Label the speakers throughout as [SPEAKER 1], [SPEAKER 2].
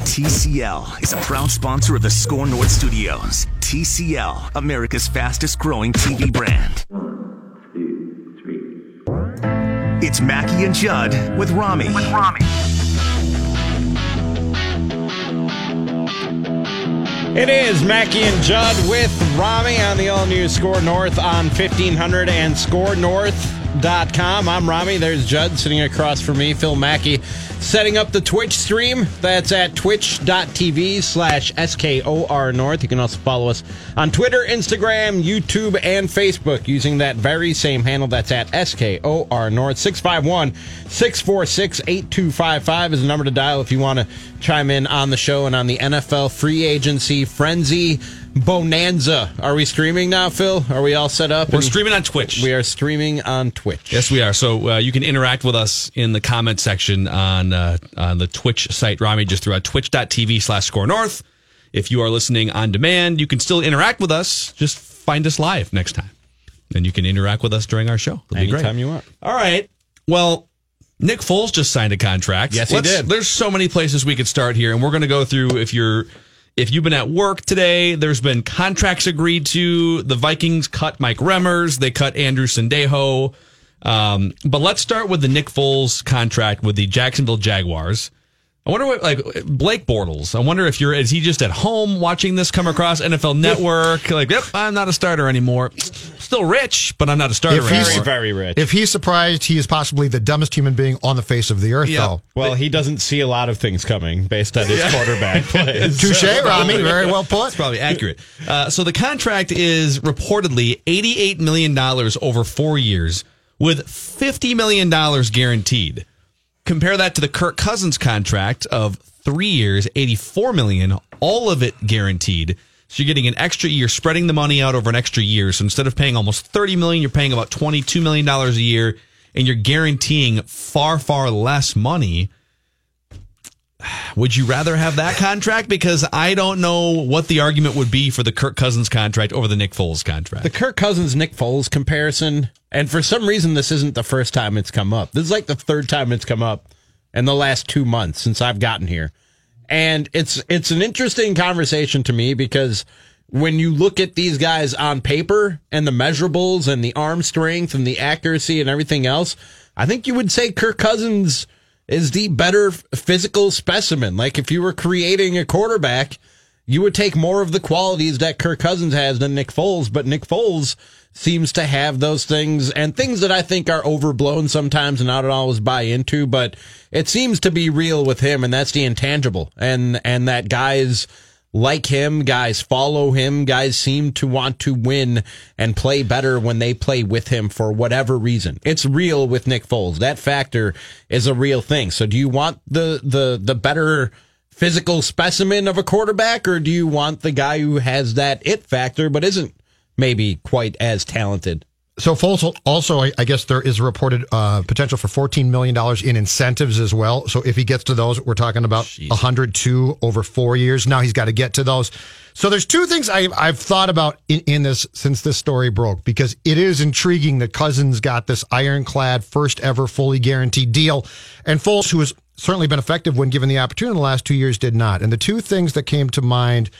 [SPEAKER 1] TCL is a proud sponsor of the SKOR North Studios. TCL, America's fastest growing TV brand.
[SPEAKER 2] One, two, three.
[SPEAKER 1] It's Mackey and Judd with Rami. With Rami.
[SPEAKER 3] It is Mackey and Judd with Rami on the all new SKOR North on 1500 and skornorth.com. I'm Rami. There's Judd sitting across from me, Phil Mackey, setting up the Twitch stream. That's at twitch.tv slash SKOR North. You can also follow us on Twitter, Instagram, YouTube, and Facebook using that very same handle. That's at SKOR North. 651 646 8255 is the number to dial if you want to chime in on the show and on the NFL free agency frenzy bonanza. Are we streaming now, Phil? Are we all set up?
[SPEAKER 4] We're
[SPEAKER 3] And
[SPEAKER 4] streaming on Twitch.
[SPEAKER 3] We are streaming on Twitch.
[SPEAKER 4] Yes, we are. So uh, you can interact with us in the comment section on uh, on the Twitch site. Rami just threw out twitch.tv slash skor north. If you are listening on demand, you can still interact with us. Just find us live next time. And you can interact with us during our show. It'll be great.
[SPEAKER 3] Anytime you want.
[SPEAKER 4] All right. Well, Nick Foles just signed a contract.
[SPEAKER 3] Yes, he did.
[SPEAKER 4] There's so many places we could start here, and we're going to go through if you're if you've been at work today. There's been contracts agreed to. The Vikings cut Mike Remmers. They cut Andrew Sendejo. Um, but let's start with the Nick Foles contract with the Jacksonville Jaguars. I wonder what like Blake Bortles. I wonder if you're is he just at home watching this come across NFL Network? Like, yep, I'm not a starter anymore. Still rich, but I'm not a starter
[SPEAKER 5] If he's-
[SPEAKER 4] anymore.
[SPEAKER 3] Very rich.
[SPEAKER 5] If he's surprised, he is possibly the dumbest human being on the face of the earth,
[SPEAKER 4] Yeah.
[SPEAKER 5] though.
[SPEAKER 3] well, he doesn't see a lot of things coming based on his quarterback plays.
[SPEAKER 5] Touche, Rami. Very well put.
[SPEAKER 4] That's probably accurate. Uh, so the contract is reportedly $88 million over four years with $50 million guaranteed. Compare that to the Kirk Cousins contract of three years, 84 million, all of it guaranteed. So you're getting an extra year, spreading the money out over an extra year. So instead of paying almost 30 million, you're paying about $22 million a year and you're guaranteeing far, far less money. Would you rather have that contract? Because I don't know what the argument would be for the Kirk Cousins contract over the Nick Foles contract.
[SPEAKER 3] the Kirk Cousins Nick Foles comparison, and for some reason this isn't the first time it's come up. This is like the third time it's come up in the last two months since I've gotten here, and it's it's an interesting conversation to me because when you look at these guys on paper and the measurables and the arm strength and the accuracy and everything else, I think you would say Kirk Cousins is the better physical specimen. Like if you were creating a quarterback you would take more of the qualities that Kirk Cousins has than Nick Foles, but Nick Foles seems to have those things and things that I think are overblown sometimes and not always buy into, but it seems to be real with him and that's the intangible. And and that guys like him, guys follow him, guys seem to want to win and play better when they play with him for whatever reason. It's real with Nick Foles. That factor is a real thing. So do you want the the the better physical specimen of a quarterback, or do you want the guy who has that it factor but isn't maybe quite as talented?
[SPEAKER 5] So Foles also, I I guess there is a reported uh, potential for $14 million in incentives as well. So if he gets to those, we're talking about 102 over four years. Now he's got to get to those. So there's two things I, I've thought about in, in this since this story broke because it is intriguing that Cousins got this ironclad first ever fully guaranteed deal, and Foles, who has certainly been effective when given the opportunity in the last two years, did not. And the two things that came to mind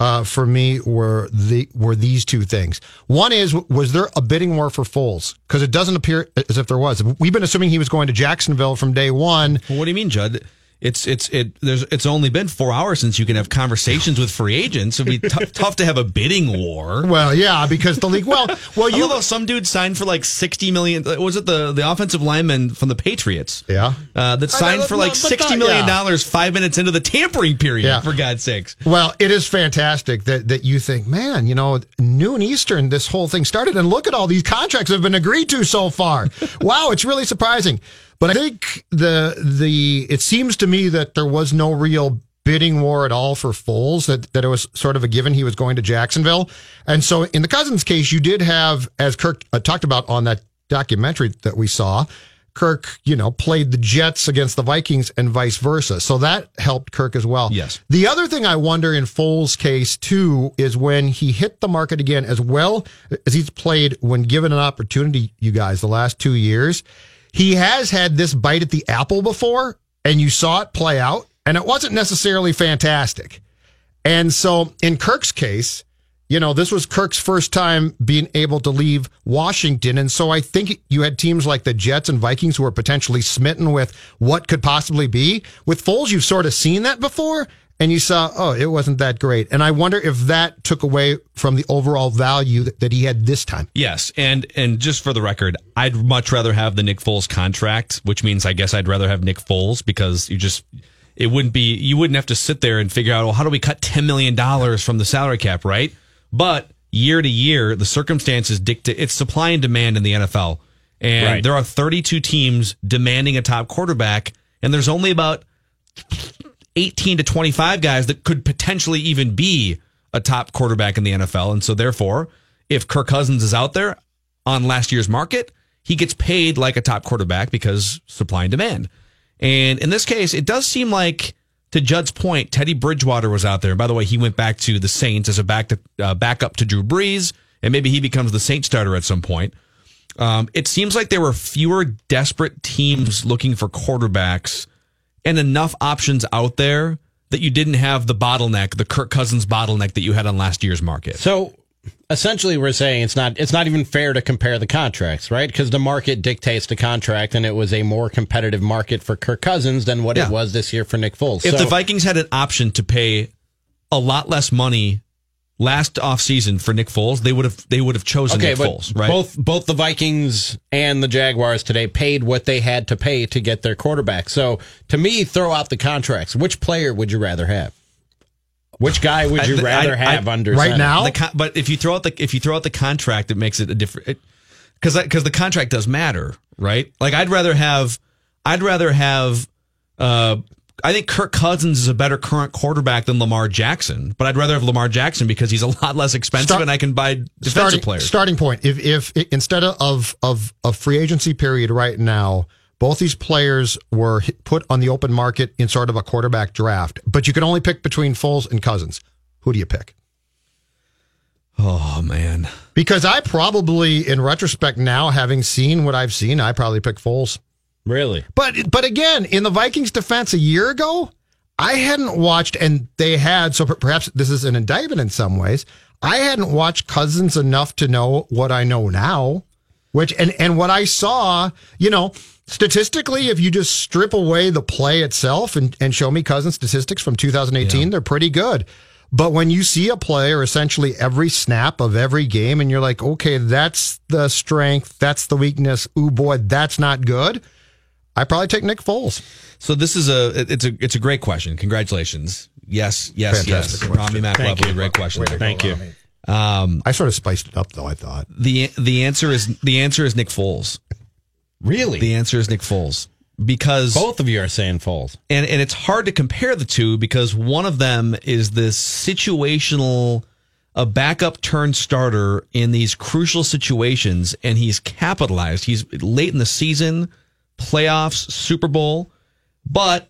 [SPEAKER 5] uh, for me were the were these two things. One is was there a bidding war for Foles? Because it doesn't appear as if there was. We've been assuming he was going to Jacksonville from day one.
[SPEAKER 4] Well, what do you mean, Judd? It's it's it there's it's only been four hours since you can have conversations with free agents. It'd be t- tough to have a bidding war.
[SPEAKER 5] Well, yeah, because the league. Well, well, you
[SPEAKER 4] love how some dude signed for like sixty million. Was it the the offensive lineman from the Patriots?
[SPEAKER 5] Yeah.
[SPEAKER 4] uh, that signed for like
[SPEAKER 5] but that-
[SPEAKER 4] sixty million
[SPEAKER 5] yeah.
[SPEAKER 4] dollars five minutes into the tampering period.
[SPEAKER 5] Yeah.
[SPEAKER 4] For God's sakes.
[SPEAKER 5] Well, it is fantastic that, that you think, man, you know, noon Eastern, this whole thing started, and look at all these contracts that have been agreed to so far. wow, it's really surprising. But I think the the it seems to me that there was no real bidding war at all for Foles. That that it was sort of a given he was going to Jacksonville, and so in the Cousins case, you did have, as Kirk uh, talked about on that documentary that we saw. Kirk, you know, played the Jets against the Vikings and vice versa. So that helped Kirk as well.
[SPEAKER 4] Yes.
[SPEAKER 5] The other thing I wonder in Foles' case too is when he hit the market again, as well as he's played when given an opportunity, you guys, the last two years, he has had this bite at the apple before, and you saw it play out, and it wasn't necessarily fantastic. And so in Kirk's case, you know, this was Kirk's first time being able to leave Washington. And so I think you had teams like the Jets and Vikings who were potentially smitten with what could possibly be. With Foles, you've sort of seen that before and you saw, oh, it wasn't that great. And I wonder if that took away from the overall value that, that he had this time.
[SPEAKER 4] Yes, and and just for the record, I'd much rather have the Nick Foles contract, which means I guess I'd rather have Nick Foles because you just it wouldn't be you wouldn't have to sit there and figure out well how do we cut ten million dollars from the salary cap, right? But year to year, the circumstances dictate it's supply and demand in the NFL, and
[SPEAKER 3] Right.
[SPEAKER 4] there are thirty two teams demanding a top quarterback, and there's only about 18 to 25 guys that could potentially even be a top quarterback in the NFL. And so, therefore, if Kirk Cousins is out there on last year's market, he gets paid like a top quarterback because supply and demand. And in this case, it does seem like, to Judd's point, Teddy Bridgewater was out there. And by the way, he went back to the Saints as a back to, uh, backup to Drew Brees, and maybe he becomes the Saint starter at some point. Um, it seems like there were fewer desperate teams looking for quarterbacks and enough options out there that you didn't have the bottleneck, the Kirk Cousins bottleneck that you had on last year's market.
[SPEAKER 3] So essentially, we're saying it's not it's not even fair to compare the contracts, right? Because the market dictates the contract, and it was a more competitive market for Kirk Cousins than what
[SPEAKER 4] Yeah.
[SPEAKER 3] it was this year for Nick Foles.
[SPEAKER 4] If
[SPEAKER 3] So-
[SPEAKER 4] the Vikings had an option to pay a lot less money last offseason for Nick Foles, they would have they would have chosen
[SPEAKER 3] okay,
[SPEAKER 4] Nick
[SPEAKER 3] but
[SPEAKER 4] Foles, right?
[SPEAKER 3] both both the Vikings and the Jaguars today paid what they had to pay to get their quarterback. So to me, throw out the contracts. Which player would you rather have? Which guy would you
[SPEAKER 4] I- I-
[SPEAKER 3] rather
[SPEAKER 4] I-
[SPEAKER 3] have under
[SPEAKER 5] right
[SPEAKER 3] center?
[SPEAKER 5] now?
[SPEAKER 4] The con- but if you throw out the if you throw out the contract, it makes it a different because because the contract does matter, right? Like I'd rather have I'd rather have uh I think Kirk Cousins is a better current quarterback than Lamar Jackson, but I'd rather have Lamar Jackson because he's a lot less expensive
[SPEAKER 5] Start-
[SPEAKER 4] and I can buy defensive
[SPEAKER 5] starting,
[SPEAKER 4] players.
[SPEAKER 5] Starting point. If if instead of of a free agency period right now, both these players were put on the open market in sort of a quarterback draft, but you can only pick between Foles and Cousins. Who do you pick?
[SPEAKER 4] oh man.
[SPEAKER 5] Because I probably, in retrospect, now having seen what I've seen, I probably pick Foles.
[SPEAKER 3] Really?
[SPEAKER 5] But but again, in the Vikings defense a year ago, I hadn't watched, and they had. So perhaps this is an indictment in some ways. I hadn't watched Cousins enough to know what I know now, which and and what I saw. You know, statistically, if you just strip away the play itself and and show me Cousins statistics from 2018, they're pretty good. But when you see a player essentially every snap of every game, and you're like, okay, that's the strength, that's the weakness. Ooh boy, that's not good. I probably take Nick Foles.
[SPEAKER 4] So this is a it's a it's a great question. Congratulations. Yes, yes,
[SPEAKER 5] Fantastic
[SPEAKER 4] yes.
[SPEAKER 5] question.
[SPEAKER 4] Rami Mac
[SPEAKER 3] Thank
[SPEAKER 4] Lovely,
[SPEAKER 3] you.
[SPEAKER 4] great question.
[SPEAKER 3] Thank you.
[SPEAKER 4] Um,
[SPEAKER 5] I sort of spiced it up though. I thought
[SPEAKER 4] the the answer is the answer is Nick Foles.
[SPEAKER 3] Really?
[SPEAKER 4] The answer is Nick Foles because
[SPEAKER 3] Both of you are saying Foles.
[SPEAKER 4] and and it's hard to compare the two because one of them is this situational a backup turn starter in these crucial situations and he's capitalized he's late in the season playoffs super bowl but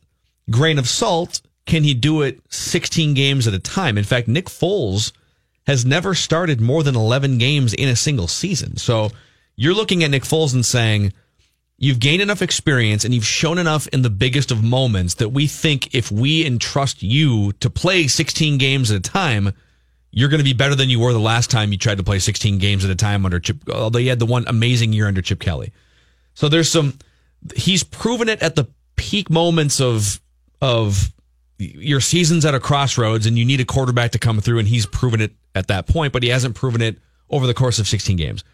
[SPEAKER 4] grain of salt can he do it 16 games at a time in fact nick foles has never started more than 11 games in a single season so you're looking at nick foles and saying you've gained enough experience and you've shown enough in the biggest of moments that we think if we entrust you to play 16 games at a time, you're going to be better than you were the last time you tried to play 16 games at a time under Chip. Although you had the one amazing year under Chip Kelly. So there's some. He's proven it at the peak moments of of your season's at a crossroads and you need a quarterback to come through, and he's proven it at that point, but he hasn't proven it over the course of 16 games.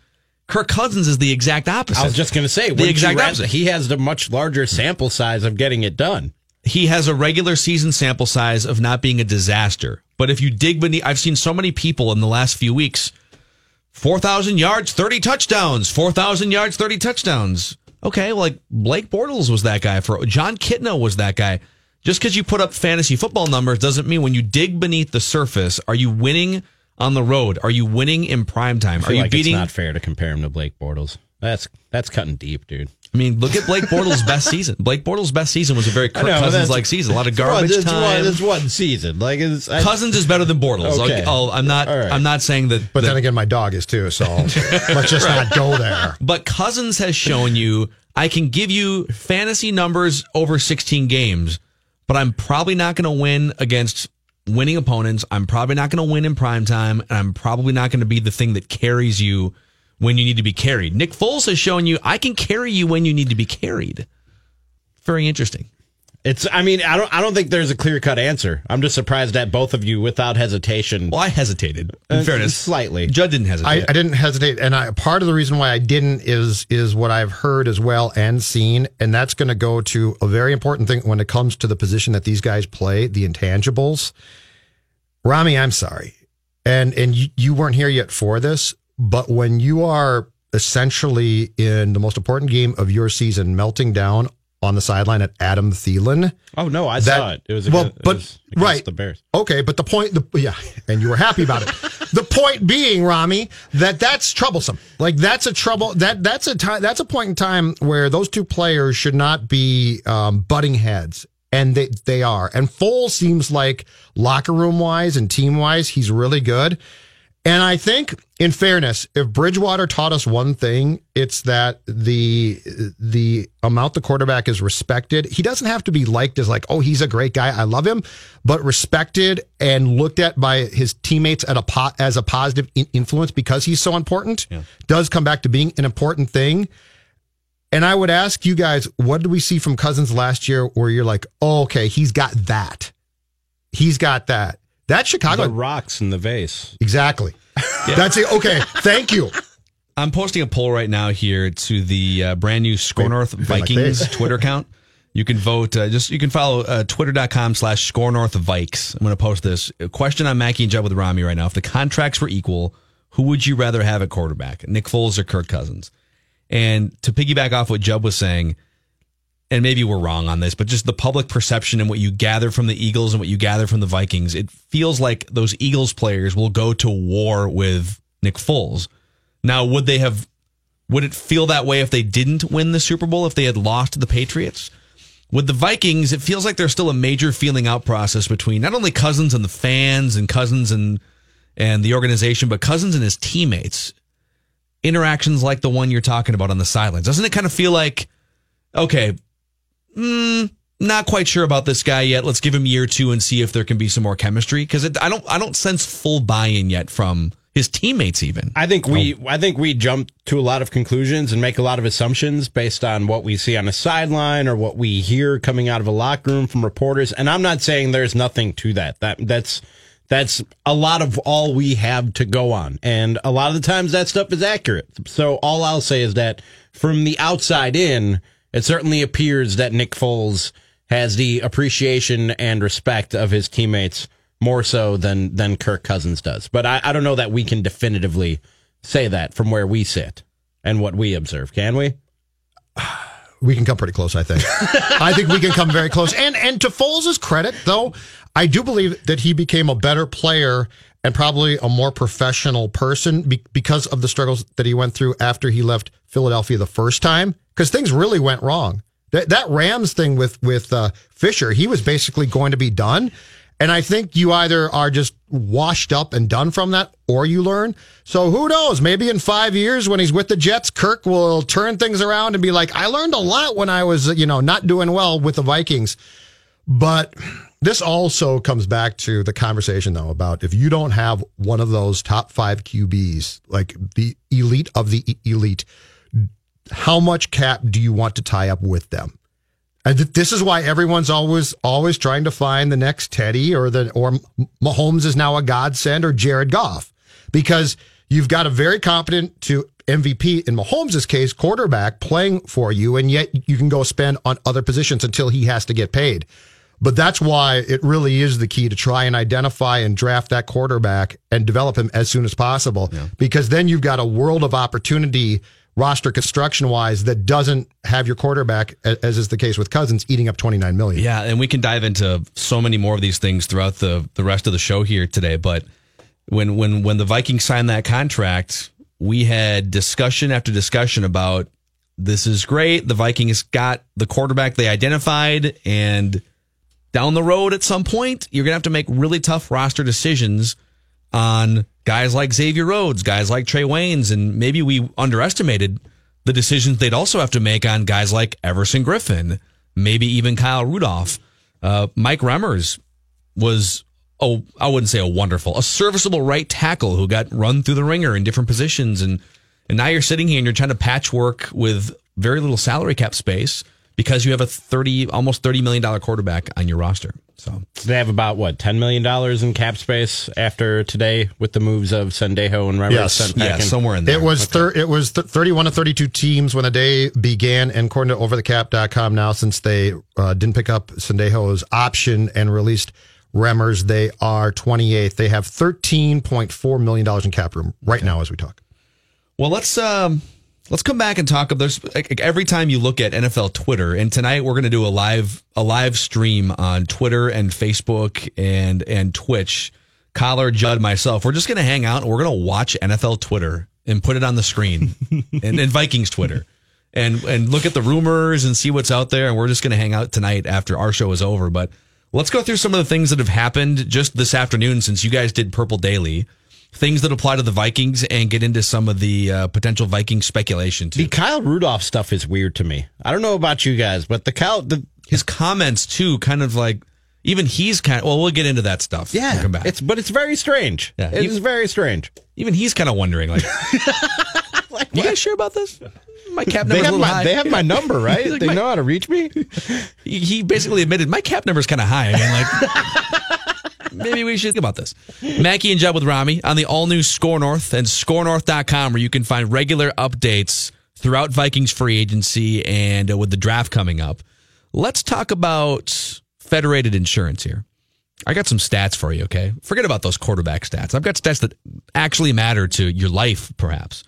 [SPEAKER 4] Kirk Cousins is the exact opposite.
[SPEAKER 3] I was just going to say,
[SPEAKER 4] the exact opposite.
[SPEAKER 3] He has the much larger sample size of getting it done.
[SPEAKER 4] he has a regular season sample size of not being a disaster. But if you dig beneath, I've seen so many people in the last few weeks 4,000 yards, 30 touchdowns, 4,000 yards, 30 touchdowns. Okay, like Blake Bortles was that guy for Jon Kitna was that guy. Just because you put up fantasy football numbers doesn't mean when you dig beneath the surface, are you winning on the road? Are you winning in prime time? Are you
[SPEAKER 3] like
[SPEAKER 4] beating?
[SPEAKER 3] it's not fair to compare him to Blake Bortles. That's that's cutting deep, dude.
[SPEAKER 4] I mean, look at Blake Bortles' best season. Blake Bortles' best season was a very Kirk
[SPEAKER 3] know,
[SPEAKER 4] Cousins-like season. A lot of
[SPEAKER 3] It's one-
[SPEAKER 4] garbage
[SPEAKER 3] it's
[SPEAKER 4] time.
[SPEAKER 3] One, it's one season. Like it's I,
[SPEAKER 4] Cousins is better than Bortles.
[SPEAKER 3] Okay.
[SPEAKER 4] I'll, I'm not.
[SPEAKER 3] All right.
[SPEAKER 4] I'm not saying that.
[SPEAKER 5] But
[SPEAKER 4] that-
[SPEAKER 5] then again, my dog is too. So let's just not go there.
[SPEAKER 4] but Cousins has shown you I can give you fantasy numbers over 16 games, but I'm probably not going to win against winning opponents. I'm probably not going to win in prime time, and I'm probably not going to be the thing that carries you when you need to be carried. Nick Foles has shown you I can carry you when you need to be carried. Very interesting.
[SPEAKER 3] it's. I mean, I don't. I don't think there's a clear cut answer. I'm just surprised at both of you without hesitation.
[SPEAKER 4] Well, I hesitated. In
[SPEAKER 3] Uh,
[SPEAKER 4] fairness,
[SPEAKER 3] slightly.
[SPEAKER 4] Judd didn't hesitate.
[SPEAKER 5] I, I didn't hesitate, and I, part of the reason why I didn't is is what I've heard as well and seen, and that's going to go to a very important thing when it comes to the position that these guys play, the intangibles. Rami, I'm sorry, and and you, you weren't here yet for this, but when you are essentially in the most important game of your season, melting down on the sideline at Adam Thielen.
[SPEAKER 3] oh no, I
[SPEAKER 5] That-
[SPEAKER 3] saw it. It was
[SPEAKER 5] well,
[SPEAKER 3] against,
[SPEAKER 5] but-
[SPEAKER 3] was
[SPEAKER 5] right.
[SPEAKER 3] the Bears.
[SPEAKER 5] Okay, but the point, the, yeah, and you were happy about it. the point being, Rami, that that's troublesome. Like that's a trouble. That that's a time. That's a point in time where those two players should not be um, butting heads, and they they are. And Foles seems like locker room wise and team wise, he's really good. And I think, in fairness, if Bridgewater taught us one thing, it's that the the amount the quarterback is respected. He doesn't have to be liked as like, oh, he's a great guy, I love him, but respected and looked at by his teammates at a po- as a positive in- influence because he's so important. Does come back to being an important thing. And I would ask you guys, what did we see from Cousins last year where you're like, oh, okay, he's got that. He's got that. That Chicago
[SPEAKER 3] The rocks in the vase.
[SPEAKER 5] Exactly. That's it. Okay. Thank you.
[SPEAKER 4] I'm posting a poll right now here to the uh, brand new SKOR North Vikings
[SPEAKER 5] this.
[SPEAKER 4] Twitter account. You can vote. Uh, just you can follow uh, twitter.com slash SKOR North Vikes. I'm going to post this A question on Mackey and Judd with Rami right now. If the contracts were equal, who would you rather have at quarterback, Nick Foles or Kirk Cousins? And to piggyback off what Judd was saying, and maybe we're wrong on this, but just the public perception and what you gather from the Eagles and what you gather from the Vikings, it feels like those Eagles players will go to war with Nick Foles. Now, would they have, would it feel that way if they didn't win the Super Bowl, if they had lost to the Patriots? With the Vikings, it feels like there's still a major feeling out process between not only Cousins and the fans and Cousins and, and the organization, but Cousins and his teammates. Interactions like the one you're talking about on the sidelines. Doesn't it kind of feel like, okay, mm, not quite sure about this guy yet. Let's give him year two and see if there can be some more chemistry. Because I don't, I don't sense full buy-in yet from his teammates. Even
[SPEAKER 3] I think we I think we jump to a lot of conclusions and make a lot of assumptions based on what we see on a sideline or what we hear coming out of a locker room from reporters. And I'm not saying there's nothing to that. That that's that's a lot of all we have to go on. And a lot of the times that stuff is accurate. So all I'll say is that from the outside in, it certainly appears that Nick Foles has the appreciation and respect of his teammates more so than than Kirk Cousins does. But I, I don't know that we can definitively say that from where we sit and what we observe. Can we?
[SPEAKER 5] We can come pretty close, I think. I think we can come very close. And and to Foles' credit, though, I do believe that he became a better player and probably a more professional person be- because of the struggles that he went through after he left Philadelphia the first time. Because things really went wrong. That that Rams thing with with uh, Fisher, he was basically going to be done. And I think you either are just washed up and done from that or you learn. So who knows? Maybe in five years when he's with the Jets, Kirk will turn things around and be like, I learned a lot when I was, you know, not doing well with the Vikings. But this also comes back to the conversation though about if you don't have one of those top five QBs, like the elite of the elite, how much cap do you want to tie up with them? And th- this is why everyone's always always trying to find the next Teddy or the or Mahomes is now a godsend or Jared Goff because you've got a very competent to MVP in Mahomes' case quarterback playing for you, and yet you can go spend on other positions until he has to get paid. But that's why it really is the key to try and identify and draft that quarterback and develop him as soon as possible. Yeah. Because then you've got a world of opportunity roster construction wise that doesn't have your quarterback, as is the case with Cousins, eating up 29 million.
[SPEAKER 4] Yeah, and we can dive into so many more of these things throughout the, the rest of the show here today. But when when when the Vikings signed that contract, we had discussion after discussion about this is great. The Vikings got the quarterback they identified and down the road at some point, you're to have to make really tough roster decisions on guys like Xavier Rhodes, guys like Trae Waynes, and maybe we underestimated the decisions they'd also have to make on guys like Everson Griffen, maybe even Kyle Rudolph. Uh, Mike Remmers was, oh, I wouldn't say a wonderful, a serviceable right tackle who got run through the ringer in different positions. And, and now you're sitting here and you're trying to patchwork with very little salary cap space because you have a 30 almost 30 million dollar quarterback on your roster. So
[SPEAKER 3] they have about what 10 million dollars in cap space after today with the moves of Sendejo and Remmers
[SPEAKER 5] yes,
[SPEAKER 4] yeah, somewhere in there.
[SPEAKER 5] It was okay. thir- it was th- 31 to 32 teams when the day began and according to overthecap.com now since they uh, didn't pick up Sendejo's option and released Remmers, they are 28th. They have 13.4 million dollars in cap room right okay. now as we talk.
[SPEAKER 4] Well, let's um Let's come back and talk. There's like, every time you look at NFL Twitter, and tonight we're going to do a live a live stream on Twitter and Facebook and and Twitch. Collar, Judd, myself, we're just going to hang out and we're going to watch NFL Twitter and put it on the screen, and, and Vikings Twitter, and and look at the rumors and see what's out there. And we're just going to hang out tonight after our show is over. But let's go through some of the things that have happened just this afternoon since you guys did Purple Daily things that apply to the Vikings and get into some of the uh, potential Viking speculation too.
[SPEAKER 3] The Kyle Rudolph stuff is weird to me. I don't know about you guys, but the Kyle, the,
[SPEAKER 4] his comments too, kind of like even he's kind. Of, well, we'll get into that stuff.
[SPEAKER 3] Yeah,
[SPEAKER 4] come back.
[SPEAKER 3] It's but it's very strange. Yeah, it is very strange.
[SPEAKER 4] Even he's kind of wondering, like, like you guys sure about this? My cap
[SPEAKER 3] number.
[SPEAKER 4] They have
[SPEAKER 3] my,
[SPEAKER 4] high.
[SPEAKER 3] they have my number, right? like, they my, know how to reach me.
[SPEAKER 4] He, he basically admitted my cap number is kind of high. I mean, like maybe we should think about this. Mackey and Judd with Rami on the all new SKOR North and skornorth.com where you can find regular updates throughout Vikings free agency and uh, with the draft coming up. Let's talk about federated insurance here. I got some stats for you, okay? Forget about those quarterback stats. I've got stats that actually matter to your life, perhaps.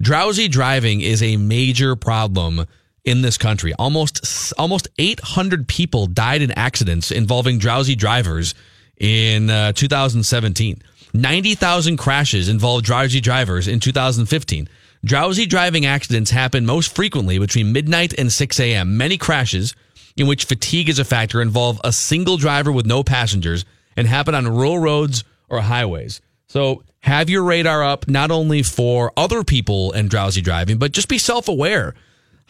[SPEAKER 4] Drowsy driving is a major problem in this country. Almost almost 800 people died in accidents involving drowsy drivers in uh, 2017. 90,000 crashes involved drowsy drivers in 2015. Drowsy driving accidents happen most frequently between midnight and 6 a.m. Many crashes in which fatigue is a factor involve a single driver with no passengers and happen on rural roads or highways. So have your radar up not only for other people and drowsy driving, but just be self aware.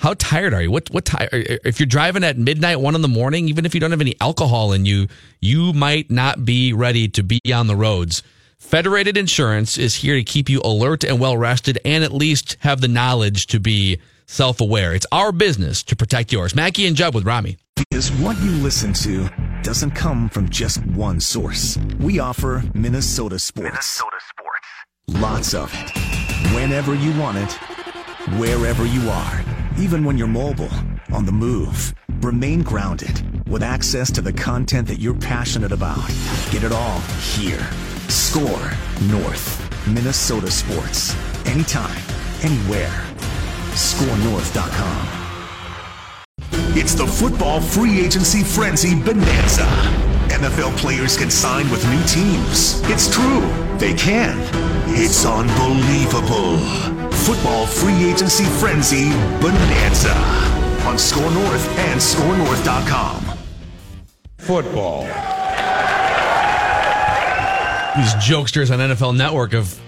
[SPEAKER 4] How tired are you? What what time? If you're driving at midnight, one in the morning, even if you don't have any alcohol in you, you might not be ready to be on the roads. Federated Insurance is here to keep you alert and well rested, and at least have the knowledge to be self aware. It's our business to protect yours. Mackey and Judd with Rami.
[SPEAKER 1] Because what you listen to doesn't come from just one source. We offer Minnesota sports.
[SPEAKER 2] Minnesota sports.
[SPEAKER 1] Lots of it. Whenever you want it, wherever you are even when you're mobile, on the move, remain grounded with access to the content that you're passionate about. Get it all here. SKOR North, Minnesota sports. Anytime, anywhere. SKORNorth.com. It's the football free agency frenzy bonanza. NFL players can sign with new teams. It's true, they can. It's unbelievable. Football free agency frenzy bonanza on SKOR North and SKORNorth.com.
[SPEAKER 3] Football.
[SPEAKER 4] These jokesters on NFL Network have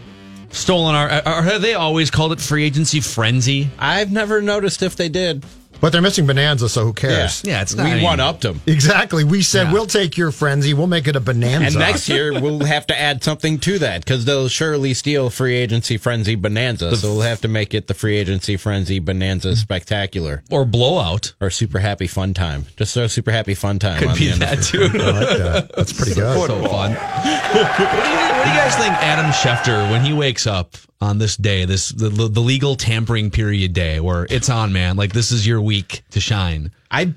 [SPEAKER 4] stolen our. Are, have they always called it free agency frenzy?
[SPEAKER 3] I've never noticed if they did.
[SPEAKER 5] But they're missing Bonanza, so who cares?
[SPEAKER 4] Yeah, it's not.
[SPEAKER 3] we
[SPEAKER 4] any-
[SPEAKER 3] one upped them
[SPEAKER 5] Exactly. We said
[SPEAKER 4] Yeah.
[SPEAKER 5] we'll take your frenzy. We'll make it a bonanza.
[SPEAKER 3] And next year we'll have to add something to that because they'll surely steal free agency frenzy bonanza. so we'll have to make it the free agency frenzy bonanza mm. spectacular
[SPEAKER 4] or blowout.
[SPEAKER 3] or super happy fun time. Just throw super happy fun time.
[SPEAKER 4] Could
[SPEAKER 3] on
[SPEAKER 4] be
[SPEAKER 3] the end of
[SPEAKER 4] that
[SPEAKER 3] it.
[SPEAKER 4] too.
[SPEAKER 5] I like that. That's pretty good.
[SPEAKER 4] so fun. what, do you, what do you guys think, Adam Schefter, when he wakes up on this day, this the, the legal tampering period day, where it's on, man? Like this is your week to shine.
[SPEAKER 3] I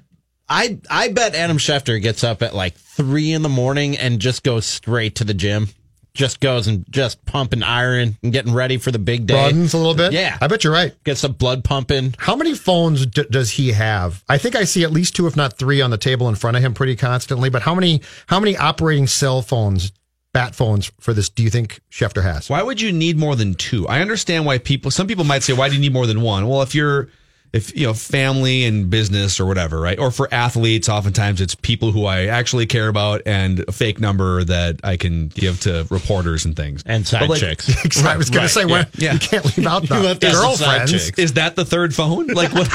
[SPEAKER 3] I I bet Adam Schefter gets up at like three in the morning and just goes straight to the gym. Just goes and just pumping iron and getting ready for the big day.
[SPEAKER 5] Broadens a little bit.
[SPEAKER 3] Yeah.
[SPEAKER 5] I bet you're right.
[SPEAKER 3] Gets the blood pumping.
[SPEAKER 5] How many phones d- does he have? I think I see at least two, if not three, on the table in front of him pretty constantly. But how many how many operating cell phones, bat phones for this? Do you think Schefter has?
[SPEAKER 4] Why would you need more than two? I understand why people. Some people might say, "Why do you need more than one?" Well, if you're if you know family and business or whatever, right? Or for athletes, oftentimes it's people who I actually care about and a fake number that I can give to reporters and things.
[SPEAKER 3] And side
[SPEAKER 4] like,
[SPEAKER 3] chicks.
[SPEAKER 5] I was going
[SPEAKER 3] right,
[SPEAKER 5] to say,
[SPEAKER 3] yeah.
[SPEAKER 5] well,
[SPEAKER 4] Yeah.
[SPEAKER 5] you can't leave out the
[SPEAKER 3] left out the
[SPEAKER 5] girlfriends.
[SPEAKER 4] Is that the third phone? Like what?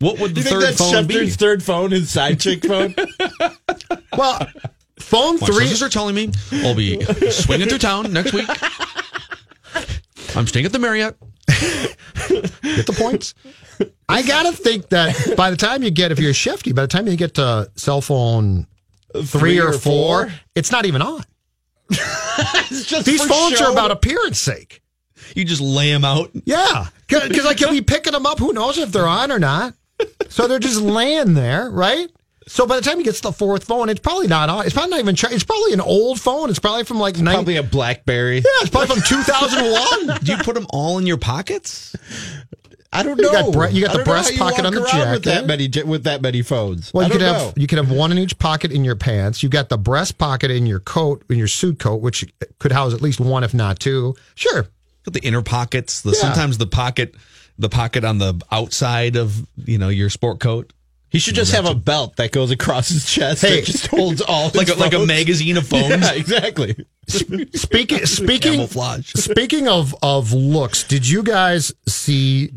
[SPEAKER 4] What would the
[SPEAKER 3] You think
[SPEAKER 4] third
[SPEAKER 3] that's
[SPEAKER 4] phone be?
[SPEAKER 3] Schefter's third phone, his side chick phone?
[SPEAKER 5] Well, phone
[SPEAKER 4] My
[SPEAKER 5] three.
[SPEAKER 4] sources are telling me I'll be swinging through town next week. I'm staying at the Marriott.
[SPEAKER 5] Get the points. I gotta think that by the time you get, if you're a shifty, by the time you get to cell phone three, or,
[SPEAKER 3] or
[SPEAKER 5] four,
[SPEAKER 3] four?
[SPEAKER 5] it's not even on.
[SPEAKER 3] It's just
[SPEAKER 5] These phones
[SPEAKER 3] show.
[SPEAKER 5] are about appearance sake.
[SPEAKER 4] You just lay them out.
[SPEAKER 5] Yeah, because like you'll be picking them up. Who knows if they're on or not? So they're just laying there, right? So by the time he gets the fourth phone, it's probably not on. It's probably not even. It's probably an old phone. It's probably from like nine.
[SPEAKER 3] probably a BlackBerry.
[SPEAKER 5] yeah, it's probably from 2001.
[SPEAKER 4] Do you put them all in your pockets?
[SPEAKER 3] I don't
[SPEAKER 5] You
[SPEAKER 3] know.
[SPEAKER 5] got bre- you got the breast pocket on the
[SPEAKER 3] around with that
[SPEAKER 5] jacket.
[SPEAKER 3] many with that many phones.
[SPEAKER 5] Well, you could have you could have one in each pocket in your pants. You got the breast pocket in your coat, in your suit coat, which could house at least one, if not two. Sure.
[SPEAKER 4] Put the inner pockets. The
[SPEAKER 5] Yeah.
[SPEAKER 4] sometimes the pocket, the pocket on the outside of you know your sport coat,
[SPEAKER 3] He should just have a belt that goes across his chest
[SPEAKER 5] Hey.
[SPEAKER 3] that just holds all
[SPEAKER 4] like a, like a magazine of phones.
[SPEAKER 3] Yeah, exactly.
[SPEAKER 5] Speaking speaking
[SPEAKER 4] Camouflage.
[SPEAKER 5] speaking of of looks, did you guys see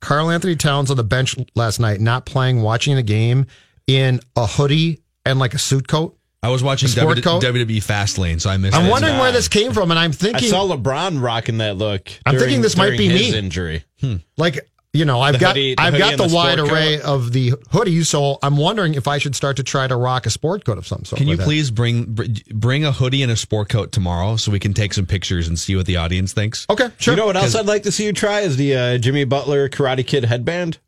[SPEAKER 5] Karl-Anthony Towns on the bench last night, not playing, watching the game in a hoodie and like a suit coat?
[SPEAKER 4] I was watching w- WWE Fastlane, so I missed.
[SPEAKER 5] I'm
[SPEAKER 4] it.
[SPEAKER 5] wondering where this came from, and I'm thinking
[SPEAKER 3] I
[SPEAKER 5] thinking
[SPEAKER 3] saw LeBron rocking that look.
[SPEAKER 5] I'm
[SPEAKER 3] during-
[SPEAKER 5] thinking this might be
[SPEAKER 3] his
[SPEAKER 5] me.
[SPEAKER 3] injury. Hmm.
[SPEAKER 5] like you know I've
[SPEAKER 3] The
[SPEAKER 5] got
[SPEAKER 3] hoodie- the
[SPEAKER 5] I've got the,
[SPEAKER 3] the
[SPEAKER 5] wide
[SPEAKER 3] sport
[SPEAKER 5] array of the hoodies, so I'm wondering if I should start to try to rock a sport coat of some sort.
[SPEAKER 4] Can you
[SPEAKER 5] with that.
[SPEAKER 4] please bring bring a hoodie and a sport coat tomorrow so we can take some pictures and see what the audience thinks?
[SPEAKER 5] Okay, sure.
[SPEAKER 3] You know what else I'd like to see you try is the uh, Jimmy Butler Karate Kid headband.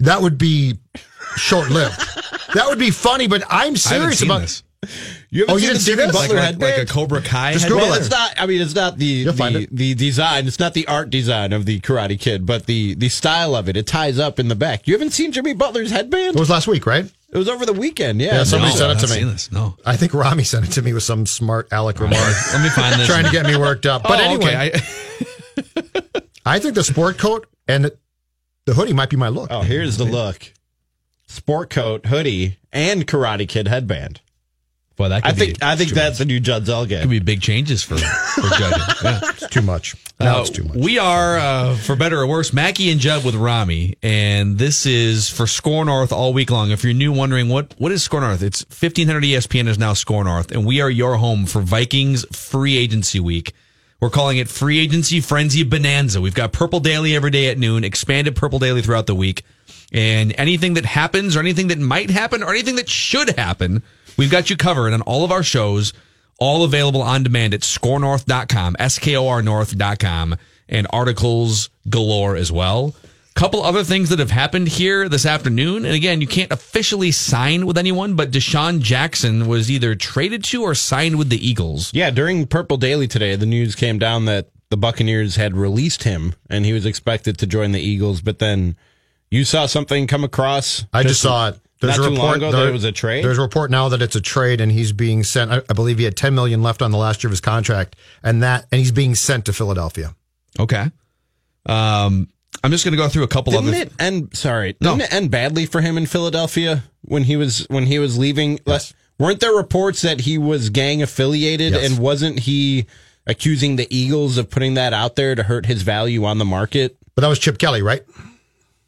[SPEAKER 5] that would be short lived. that would be funny, but I'm
[SPEAKER 4] I haven't
[SPEAKER 5] serious
[SPEAKER 4] seen
[SPEAKER 5] about.
[SPEAKER 4] this.
[SPEAKER 3] You
[SPEAKER 5] Oh, you didn't
[SPEAKER 3] the
[SPEAKER 5] see
[SPEAKER 3] Jimmy
[SPEAKER 5] this?
[SPEAKER 3] Butler
[SPEAKER 4] like,
[SPEAKER 3] headband?
[SPEAKER 4] like a Cobra Kai.
[SPEAKER 5] Just
[SPEAKER 4] headband?
[SPEAKER 5] Google
[SPEAKER 3] well,
[SPEAKER 5] it.
[SPEAKER 3] it's not. I mean, it's not the the,
[SPEAKER 5] it.
[SPEAKER 3] the design. It's not the art design of the Karate Kid, but the the style of it. It ties up in the back. You haven't seen Jimmy Butler's headband?
[SPEAKER 5] It was last week, right?
[SPEAKER 3] It was over the weekend. Yeah,
[SPEAKER 5] Yeah, somebody
[SPEAKER 4] No,
[SPEAKER 5] sent it to me.
[SPEAKER 4] seen this. No.
[SPEAKER 5] I think Rami sent it to me with some smart Alec remark,
[SPEAKER 4] Let me find this.
[SPEAKER 5] trying to get me worked up. But
[SPEAKER 4] Oh,
[SPEAKER 5] anyway,
[SPEAKER 4] okay. I,
[SPEAKER 5] I think the sport coat and the, the hoodie might be my look.
[SPEAKER 3] Oh, here's the look: sport coat, hoodie, and Karate Kid headband.
[SPEAKER 4] Well, that could
[SPEAKER 3] I think
[SPEAKER 4] be,
[SPEAKER 3] I think that's a new Judd
[SPEAKER 4] could be big changes for for judging. Yeah.
[SPEAKER 5] It's too much. Now
[SPEAKER 4] Uh,
[SPEAKER 5] it's too much.
[SPEAKER 4] We are, uh, for better or worse, Mackey and Judd with Rami, and this is for SKOR North all week long. If you're new, wondering what what is SKOR North, it's 1500 ESPN is now SKOR North, and we are your home for Vikings free agency week. We're calling it Free Agency Frenzy Bonanza. We've got Purple Daily every day at noon, expanded Purple Daily throughout the week, and anything that happens, or anything that might happen, or anything that should happen, we've got you covered on all of our shows all available on demand at skornorth.com, S-K-O-R North.com, and articles galore as well. Couple other things that have happened here this afternoon. And again, you can't officially sign with anyone, but DeSean Jackson was either traded to or signed with the Eagles.
[SPEAKER 3] Yeah, during Purple Daily today, the news came down that the Buccaneers had released him and he was expected to join the Eagles, but then you saw something come across.
[SPEAKER 5] I just saw it.
[SPEAKER 3] Not too long ago that it was a trade?
[SPEAKER 5] There's a report now that it's a trade, and he's being sent. I, I believe he had 10 million left on the last year of his contract, and that, and he's being sent to Philadelphia.
[SPEAKER 4] Okay. Um, I'm just going to go through a couple
[SPEAKER 3] Didn't
[SPEAKER 4] other.
[SPEAKER 3] it end? Sorry,
[SPEAKER 4] No.
[SPEAKER 3] didn't it end badly for him in Philadelphia when he was when he was leaving?
[SPEAKER 5] Yes.
[SPEAKER 3] Weren't there reports that he was gang affiliated
[SPEAKER 5] Yes.
[SPEAKER 3] and wasn't he accusing the Eagles of putting that out there to hurt his value on the market?
[SPEAKER 5] But that was Chip Kelly, right?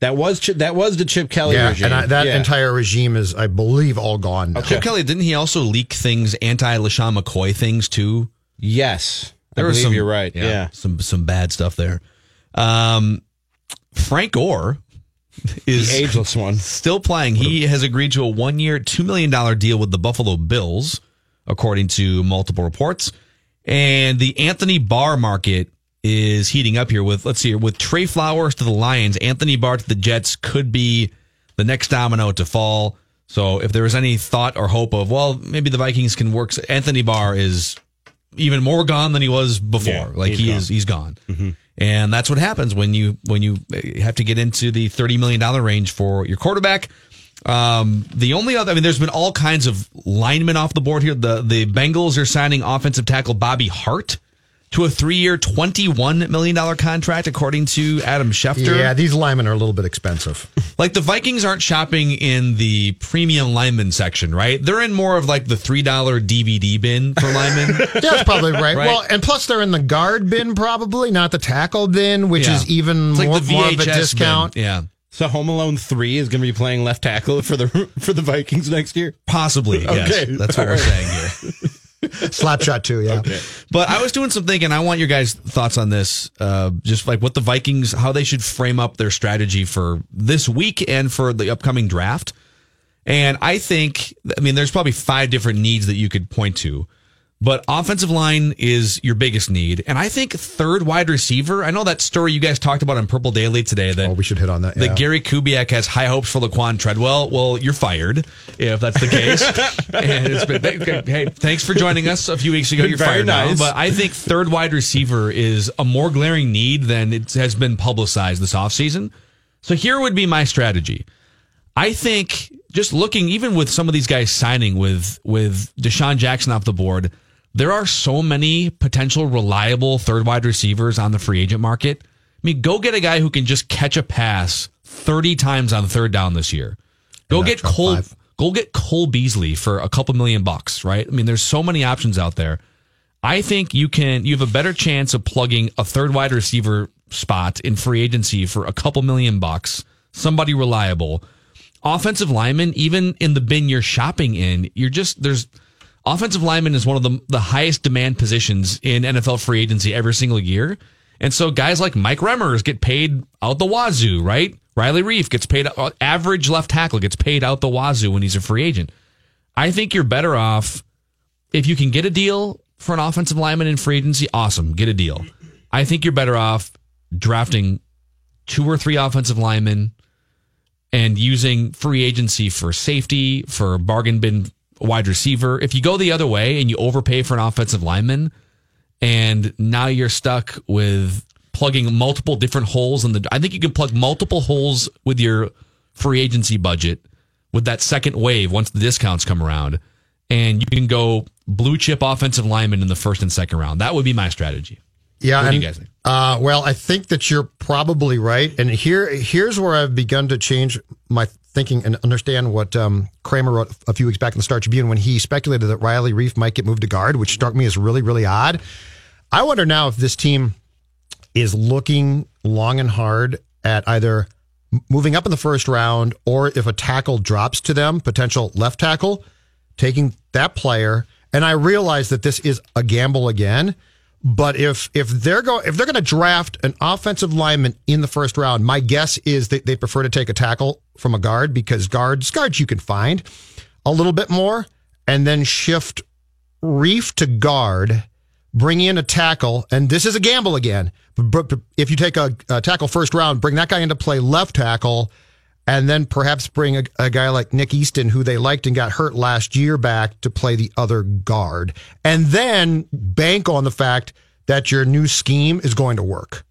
[SPEAKER 3] That was Chip, that was the Chip Kelly
[SPEAKER 5] Yeah,
[SPEAKER 3] regime.
[SPEAKER 5] and I, that
[SPEAKER 3] Yeah.
[SPEAKER 5] entire regime is, I believe, all gone. Now.
[SPEAKER 4] Chip Kelly, didn't he also leak things, anti LeSean McCoy things too?
[SPEAKER 3] yes, I
[SPEAKER 4] There was some,
[SPEAKER 3] you're right. Yeah.
[SPEAKER 4] some some bad stuff there. Um, Frank Gore is
[SPEAKER 3] the ageless one.
[SPEAKER 4] still playing. He has agreed to a one year, $2 million deal with the Buffalo Bills, according to multiple reports. And the Anthony Barr market is heating up here with, let's see here, with Trey Flowers to the Lions, Anthony Barr to the Jets could be the next domino to fall. So if there was any thought or hope of, well, maybe the Vikings can work, Anthony Barr is even more gone than he was before.
[SPEAKER 3] Yeah,
[SPEAKER 4] like he
[SPEAKER 3] gone.
[SPEAKER 4] is, he's gone. And that's what happens when you when you have to get into the thirty million dollar range for your quarterback. Um, the only other, I mean, there's been all kinds of linemen off the board here. The the Bengals are signing offensive tackle Bobby Hart to a three year, twenty one million dollar contract, according to Adam Schefter.
[SPEAKER 5] Yeah, these linemen are a little bit expensive.
[SPEAKER 4] Like the Vikings aren't shopping in the premium lineman section, right? They're in more of like the three dollar DVD bin for linemen.
[SPEAKER 5] Yeah, that's probably right.
[SPEAKER 4] Right.
[SPEAKER 5] Well, and plus they're in the guard bin, probably not the tackle bin, which
[SPEAKER 4] Yeah.
[SPEAKER 5] is even
[SPEAKER 4] It's like
[SPEAKER 5] more, more of a discount.
[SPEAKER 4] bin. Yeah.
[SPEAKER 3] So Home Alone three is going to be playing left tackle for the for the Vikings next year.
[SPEAKER 4] Possibly, yes. That's what we're
[SPEAKER 3] All right.
[SPEAKER 4] saying here.
[SPEAKER 5] Slap shot too. Yeah.
[SPEAKER 4] But I was doing some thinking. I want your guys' thoughts on this. Uh, just like what the Vikings, how they should frame up their strategy for this week and for the upcoming draft. And I think, I mean, there's probably five different needs that you could point to. But offensive line is your biggest need. And I think third wide receiver, I know that story you guys talked about on Purple Daily today that
[SPEAKER 5] Oh, we should hit on that.
[SPEAKER 4] that. Gary Kubiak has high hopes for Laquon Treadwell. Well, you're fired if that's the case. and it's been, hey, thanks for joining us a few weeks ago. You're fired
[SPEAKER 3] nice.
[SPEAKER 4] now. But I think third wide receiver is a more glaring need than it has been publicized this offseason. So here would be my strategy. I think just looking, even with some of these guys signing with with DeSean Jackson off the board, there are so many potential reliable third wide receivers on the free agent market. I mean, go get a guy who can just catch a pass 30 times on third down this year. Go get Cole
[SPEAKER 5] five.
[SPEAKER 4] go get Cole Beasley for a couple million bucks, right? I mean, there's so many options out there. I think you can you have a better chance of plugging a third wide receiver spot in free agency for a couple million bucks, somebody reliable. Offensive lineman, even in the bin you're shopping in, you're just there's offensive lineman is one of the the highest demand positions in NFL free agency every single year. And so guys like Mike Remmers get paid out the wazoo, right? Riley Reiff gets paid uh, average left tackle gets paid out the wazoo when he's a free agent. I think you're better off if you can get a deal for an offensive lineman in free agency, awesome, get a deal. I think you're better off drafting two or three offensive linemen and using free agency for safety, for bargain bin wide receiver. If you go the other way and you overpay for an offensive lineman, and now you're stuck with plugging multiple different holes in the. I think you can plug multiple holes with your free agency budget with that second wave once the discounts come around, and you can go blue chip offensive lineman in the first and second round. That would be my strategy.
[SPEAKER 5] Yeah,
[SPEAKER 4] What do
[SPEAKER 5] and,
[SPEAKER 4] you guys think?
[SPEAKER 5] Uh, well, I think that you're probably right, and here here's where I've begun to change my thinking and understand what um, Kramer wrote a few weeks back in the Star Tribune when he speculated that Riley Reiff might get moved to guard, which struck me as really really odd. I wonder now if this team is looking long and hard at either moving up in the first round or if a tackle drops to them, potential left tackle, taking that player. And I realize that this is a gamble again. But if if they're go if they're going to draft an offensive lineman in the first round, my guess is that they prefer to take a tackle from a guard because guards guards you can find a little bit more, and then shift Reiff to guard, bring in a tackle, and this is a gamble again. But if you take a, a tackle first round, bring that guy into play left tackle, and then perhaps bring a, a guy like Nick Easton, who they liked and got hurt last year, back to play the other guard, and then bank on the fact that your new scheme is going to work.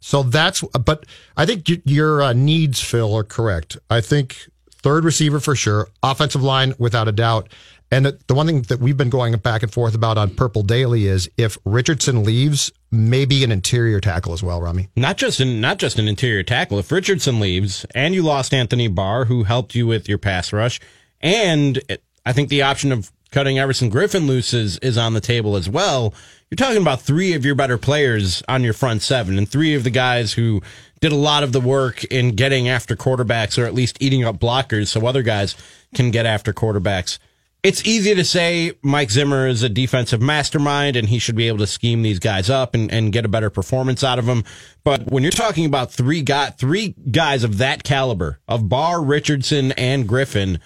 [SPEAKER 5] So that's, but I think your uh, needs, Phil, are correct. I think third receiver for sure, offensive line without a doubt. And the, one thing that we've been going back and forth about on Purple Daily is if Richardson leaves, maybe an interior tackle as well, Rami.
[SPEAKER 3] Not just an not just an interior tackle. If Richardson leaves and you lost Anthony Barr, who helped you with your pass rush, and I think the option of cutting Everson Griffen loose is, is on the table as well. You're talking about three of your better players on your front seven and three of the guys who did a lot of the work in getting after quarterbacks or at least eating up blockers so other guys can get after quarterbacks. It's easy to say Mike Zimmer is a defensive mastermind and he should be able to scheme these guys up and, and get a better performance out of them. But when you're talking about three guy, three guys of that caliber of Barr, Richardson, and Griffen,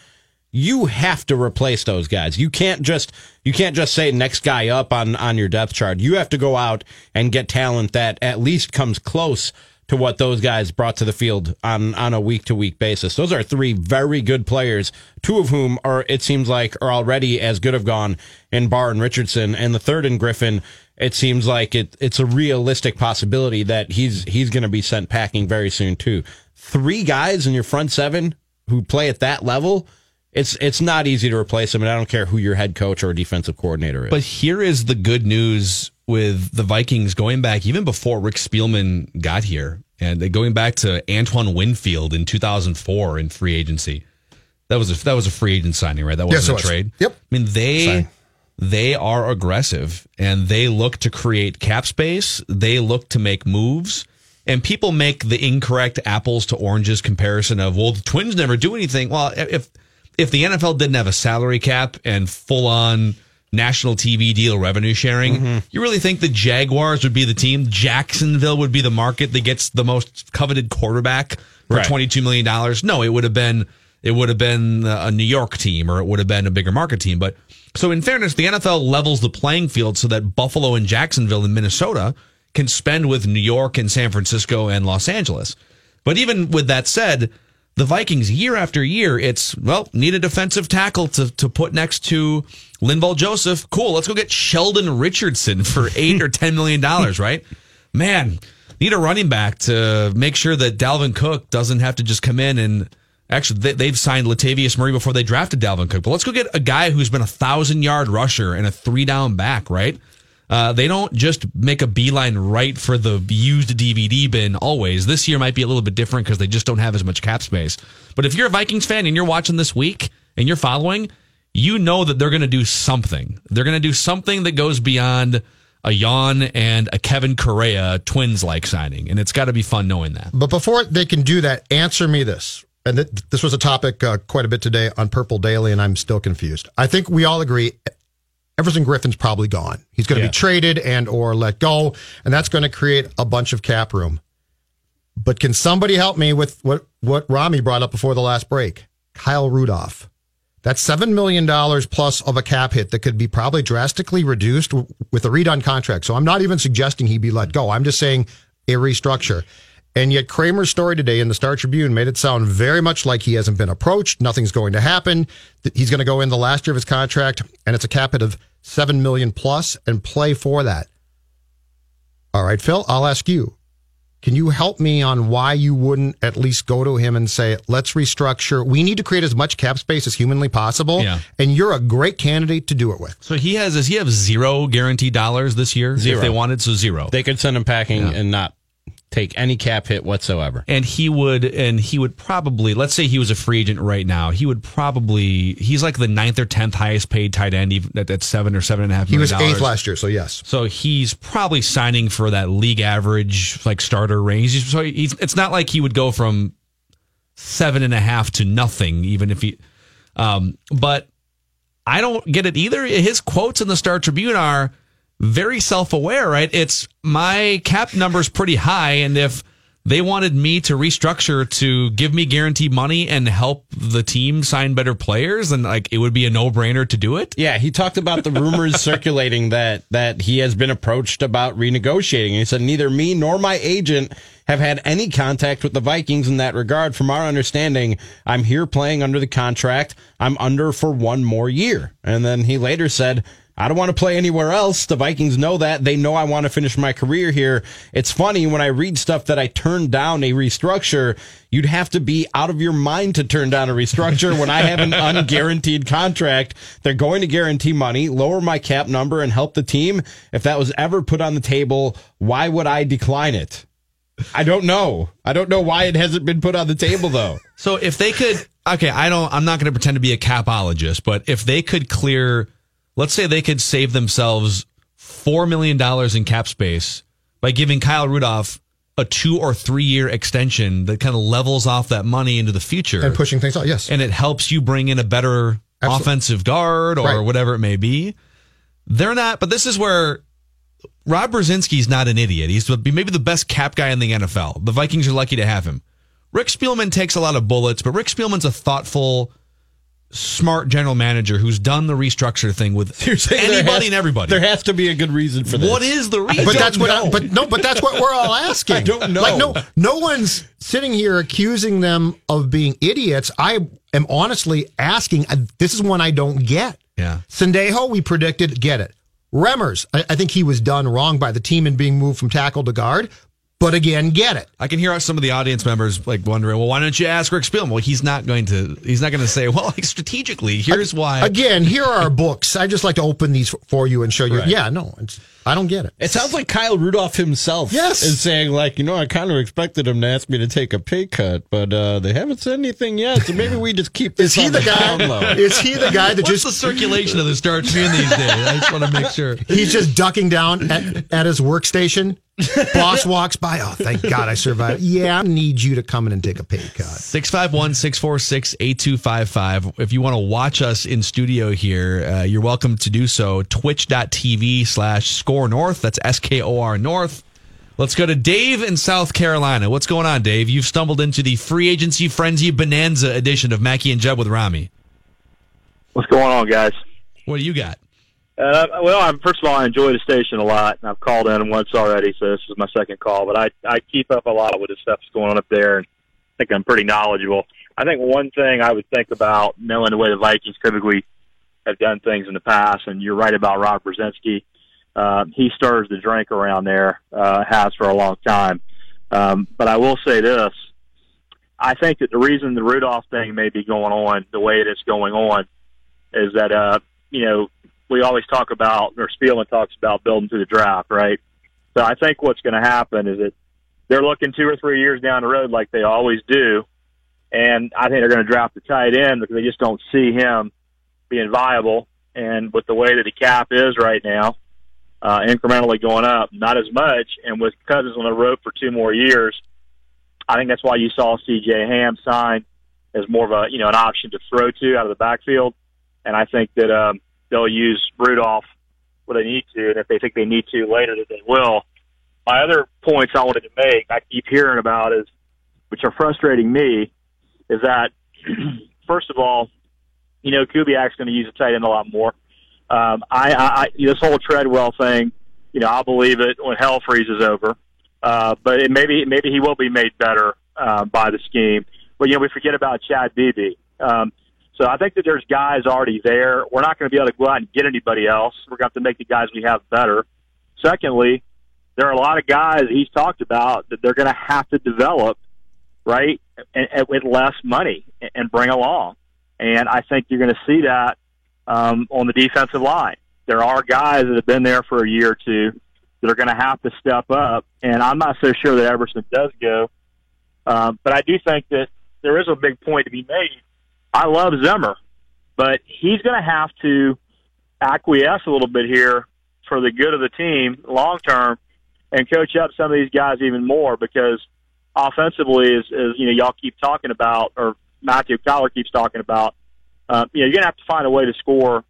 [SPEAKER 3] you have to replace those guys. You can't just you can't just say next guy up on on your depth chart. You have to go out and get talent that at least comes close to what those guys brought to the field on on a week to week basis. Those are three very good players, two of whom are it seems like are already as good have gone in Barr and Richardson, and the third in Griffen. It seems like it, it's a realistic possibility that he's he's going to be sent packing very soon too. Three guys in your front seven who play at that level. It's it's not easy to replace them, and I don't care who your head coach or defensive coordinator is.
[SPEAKER 4] But here is the good news with the Vikings going back even before Rick Spielman got here, and going back to Antoine Winfield in 2004 in free agency. That was a that was a free agent signing, right? That wasn't
[SPEAKER 5] Yes,
[SPEAKER 4] a
[SPEAKER 5] was.
[SPEAKER 4] trade.
[SPEAKER 5] Yep.
[SPEAKER 4] I mean they
[SPEAKER 5] Signing.
[SPEAKER 4] they are aggressive and they look to create cap space. They look to make moves. And people make the incorrect apples to oranges comparison of, well, the Twins never do anything. Well, if if the NFL didn't have a salary cap and full on national TV deal revenue sharing, mm-hmm. you really think the Jaguars would be the team? Jacksonville would be the market that gets the most coveted quarterback for
[SPEAKER 3] Right.
[SPEAKER 4] twenty two million dollars? No, it would have been it would have been a New York team or it would have been a bigger market team. But so in fairness, the NFL levels the playing field so that Buffalo and Jacksonville and Minnesota can spend with New York and San Francisco and Los Angeles. But even with that said, the Vikings year after year, it's well, need a defensive tackle to, to put next to Linval Joseph. Cool, let's go get Sheldon Richardson for eight or ten million dollars, right? Man, need a running back to make sure that Dalvin Cook doesn't have to just come in and actually they, they've signed Latavius Murray before they drafted Dalvin Cook. But let's go get a guy who's been a thousand yard rusher and a three down back, right? Uh, they don't just make a beeline right for the used DVD bin always. This year might be a little bit different because they just don't have as much cap space. But if you're a Vikings fan and you're watching this week and you're following, you know that they're going to do something. They're going to do something that goes beyond a yawn and a Kevin Correia twins like signing. And it's got to be fun knowing that.
[SPEAKER 5] But before they can do that, answer me this. And th- this was a topic uh, quite a bit today on Purple Daily, and I'm still confused. I think we all agree Everson Griffen's probably gone. He's going to
[SPEAKER 3] Yeah.
[SPEAKER 5] be traded and or let go, and that's going to create a bunch of cap room. But can somebody help me with what what Rami brought up before the last break? Kyle Rudolph. That's seven million dollars plus of a cap hit that could be probably drastically reduced w- with a redone contract. So I'm not even suggesting he be let go. I'm just saying a restructure. And yet Krammer's story today in the Star Tribune made it sound very much like he hasn't been approached. Nothing's going to happen. He's going to go in the last year of his contract, and it's a cap hit of seven million plus and play for that. All right, Phil, I'll ask you. Can you help me on why you wouldn't at least go to him and say, let's restructure? We need to create as much cap space as humanly possible.
[SPEAKER 4] Yeah.
[SPEAKER 5] And you're a great candidate to do it with.
[SPEAKER 4] So he has, does he have zero guaranteed dollars this year?
[SPEAKER 3] Zero.
[SPEAKER 4] If they wanted, so zero.
[SPEAKER 3] they could send him packing and not take any cap hit whatsoever.
[SPEAKER 4] and he would and he would probably let's say he was a free agent right now he would probably he's like the ninth or tenth highest paid tight end even at, at seven or seven and a half
[SPEAKER 5] He
[SPEAKER 4] million
[SPEAKER 5] was
[SPEAKER 4] dollars.
[SPEAKER 5] eighth last year, so yes.
[SPEAKER 4] so he's probably signing for that league average like starter range He's- so he's, it's not like he would go from seven and a half to nothing even if he um but I don't get it either. His quotes in the Star Tribune are very self aware, right? It's my cap number's pretty high, and if they wanted me to restructure to give me guaranteed money and help the team sign better players, then like it would be a no brainer to do it.
[SPEAKER 3] Yeah, he talked about the rumors circulating that that he has been approached about renegotiating. He said neither me nor my agent have had any contact with the Vikings in that regard. From our understanding, I'm here playing under the contract. I'm under for one more year. And then he later said, I don't want to play anywhere else. The Vikings know that. They know I want to finish my career here. It's funny when I read stuff that I turned down a restructure, you'd have to be out of your mind to turn down a restructure when I have an unguaranteed contract. They're going to guarantee money, lower my cap number and help the team. If that was ever put on the table, why would I decline it? I don't know. I don't know why it hasn't been put on the table though.
[SPEAKER 4] So if they could, okay, I don't, I'm not going to pretend to be a capologist, but if they could clear let's say they could save themselves four million dollars in cap space by giving Kyle Rudolph a two or three year extension that kind of levels off that money into the future
[SPEAKER 5] and pushing things out. Yes,
[SPEAKER 4] and it helps you bring in a better Absolutely. offensive guard or right. whatever it may be. They're not, but this is where Rob Brzezinski's not an idiot. He's maybe the best cap guy in the NFL. The Vikings are lucky to have him. Rick Spielman takes a lot of bullets, but Rick Spielman's a thoughtful, smart general manager who's done the restructure thing with anybody has, and everybody.
[SPEAKER 3] There has to be a good reason for this.
[SPEAKER 4] What is the reason?
[SPEAKER 5] But that's what. I, but no. But that's what we're all asking. I
[SPEAKER 3] don't know.
[SPEAKER 5] Like no, no one's sitting here accusing them of being idiots. I am honestly asking. Uh, this is one I don't get.
[SPEAKER 4] Yeah.
[SPEAKER 5] Sendejo, we predicted. Get it. Remmers, I, I think he was done wrong by the team in being moved from tackle to guard but again, get it.
[SPEAKER 4] I can hear some of the audience members like wondering, well, why don't you ask Rick Spielman? Well, he's not going to. He's not going to say, well, like strategically, here's why.
[SPEAKER 5] Again, here are our books. I just like to open these for you and show you. Right. Yeah, no, I don't get it.
[SPEAKER 3] It sounds like Kyle Rudolph himself.
[SPEAKER 5] Yes,
[SPEAKER 3] is saying like, you know, I kind of expected him to ask me to take a pay cut, but uh, they haven't said anything yet. So maybe we just keep.
[SPEAKER 5] is he the, the
[SPEAKER 3] guy?
[SPEAKER 5] Is he the guy that
[SPEAKER 4] What's
[SPEAKER 5] just
[SPEAKER 4] the circulation of the Star Tribune these days? I just want to make sure
[SPEAKER 5] he's just ducking down at, at his workstation Boss walks by. Oh, thank God I survived. Yeah, I need you to come in and take a pay cut.
[SPEAKER 4] 651 646 8255. If you want to watch us in studio here, uh, you're welcome to do so. Twitch.tv slash skor north. That's S K O R North. Let's go to Dave in South Carolina. What's going on, Dave? You've stumbled into the free agency frenzy bonanza edition of Mackey and Jeb with Rami.
[SPEAKER 6] What's going on, guys?
[SPEAKER 4] What do you got?
[SPEAKER 6] Uh, well, I'm, first of all, I enjoy the station a lot, and I've called in once already, so this is my second call. But I I keep up a lot with the stuff that's going on up there, and I think I'm pretty knowledgeable. I think one thing I would think about knowing the way the Vikings typically have done things in the past, and you're right about Rob Brzezinski. Uh, he stirs the drink around there, uh, has for a long time. Um, but I will say this: I think that the reason the Rudolph thing may be going on the way it is going on is that uh, you know we always talk about, or Spielman talks about building through the draft, right? So I think what's going to happen is that they're looking two or three years down the road like they always do. And I think they're going to draft the tight end because they just don't see him being viable. And with the way that the cap is right now, uh, incrementally going up, not as much. And with Cousins on the road for two more years, I think that's why you saw C.J. Ham sign as more of a you know an option to throw to out of the backfield. And I think that um, they'll use Rudolph when they need to, and if they think they need to later, that they will. My other points I wanted to make, I keep hearing about is, which are frustrating me, is that first of all, you know, Kubiak's going to use the tight end a lot more. Um, I, I, I this whole Treadwell thing, you know, I'll believe it when hell freezes over. Uh, but it maybe maybe he will be made better uh, by the scheme. But you know, we forget about Chad Beebe. Um, so I think that there's guys already there. We're not going to be able to go out and get anybody else. We're going to have to make the guys we have better. Secondly, there are a lot of guys he's talked about that they're going to have to develop, right, and, and with less money and bring along. And I think you're going to see that um, on the defensive line. There are guys that have been there for a year or two that are going to have to step up. And I'm not so sure that Everson does go. Um, but I do think that there is a big point to be made I love Zimmer, but he's going to have to acquiesce a little bit here for the good of the team long term and coach up some of these guys even more because offensively, as, as you know, y'all keep talking about, or Matthew Coller keeps talking about, uh, you know, you're going to have to find a way to score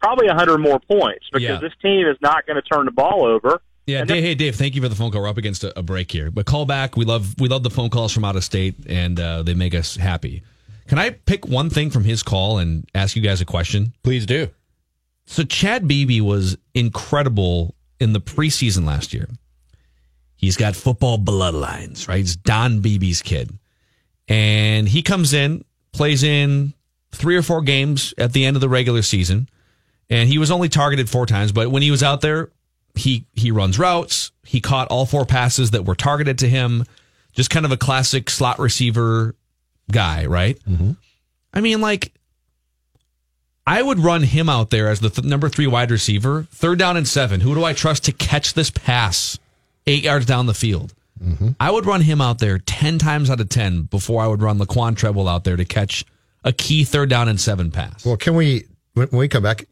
[SPEAKER 6] probably a 100 more points because yeah. this team is not going to turn the ball over.
[SPEAKER 4] Yeah, Dave, hey Dave, thank you for the phone call. We're up against a, a, break here, but call back. We love we love the phone calls from out of state, and uh, they make us happy. Can I pick one thing from his call and ask you guys a question?
[SPEAKER 3] Please do.
[SPEAKER 4] So Chad Beebe was incredible in the preseason last year. He's got football bloodlines, right? He's Don Beebe's kid. And he comes in, plays in three or four games at the end of the regular season. And he was only targeted four times, but when he was out there, he he runs routes. He caught all four passes that were targeted to him. Just kind of a classic slot receiver guy, right? Mm-hmm. I mean, like, I would run him out there as the th- number three wide receiver, third down and seven. Who do I trust to catch this pass eight yards down the field? Mm-hmm. I would run him out there 10 times out of 10 before I would run Laquon Treadwell out there to catch a key third down and seven pass.
[SPEAKER 5] Well, can we, when we come back,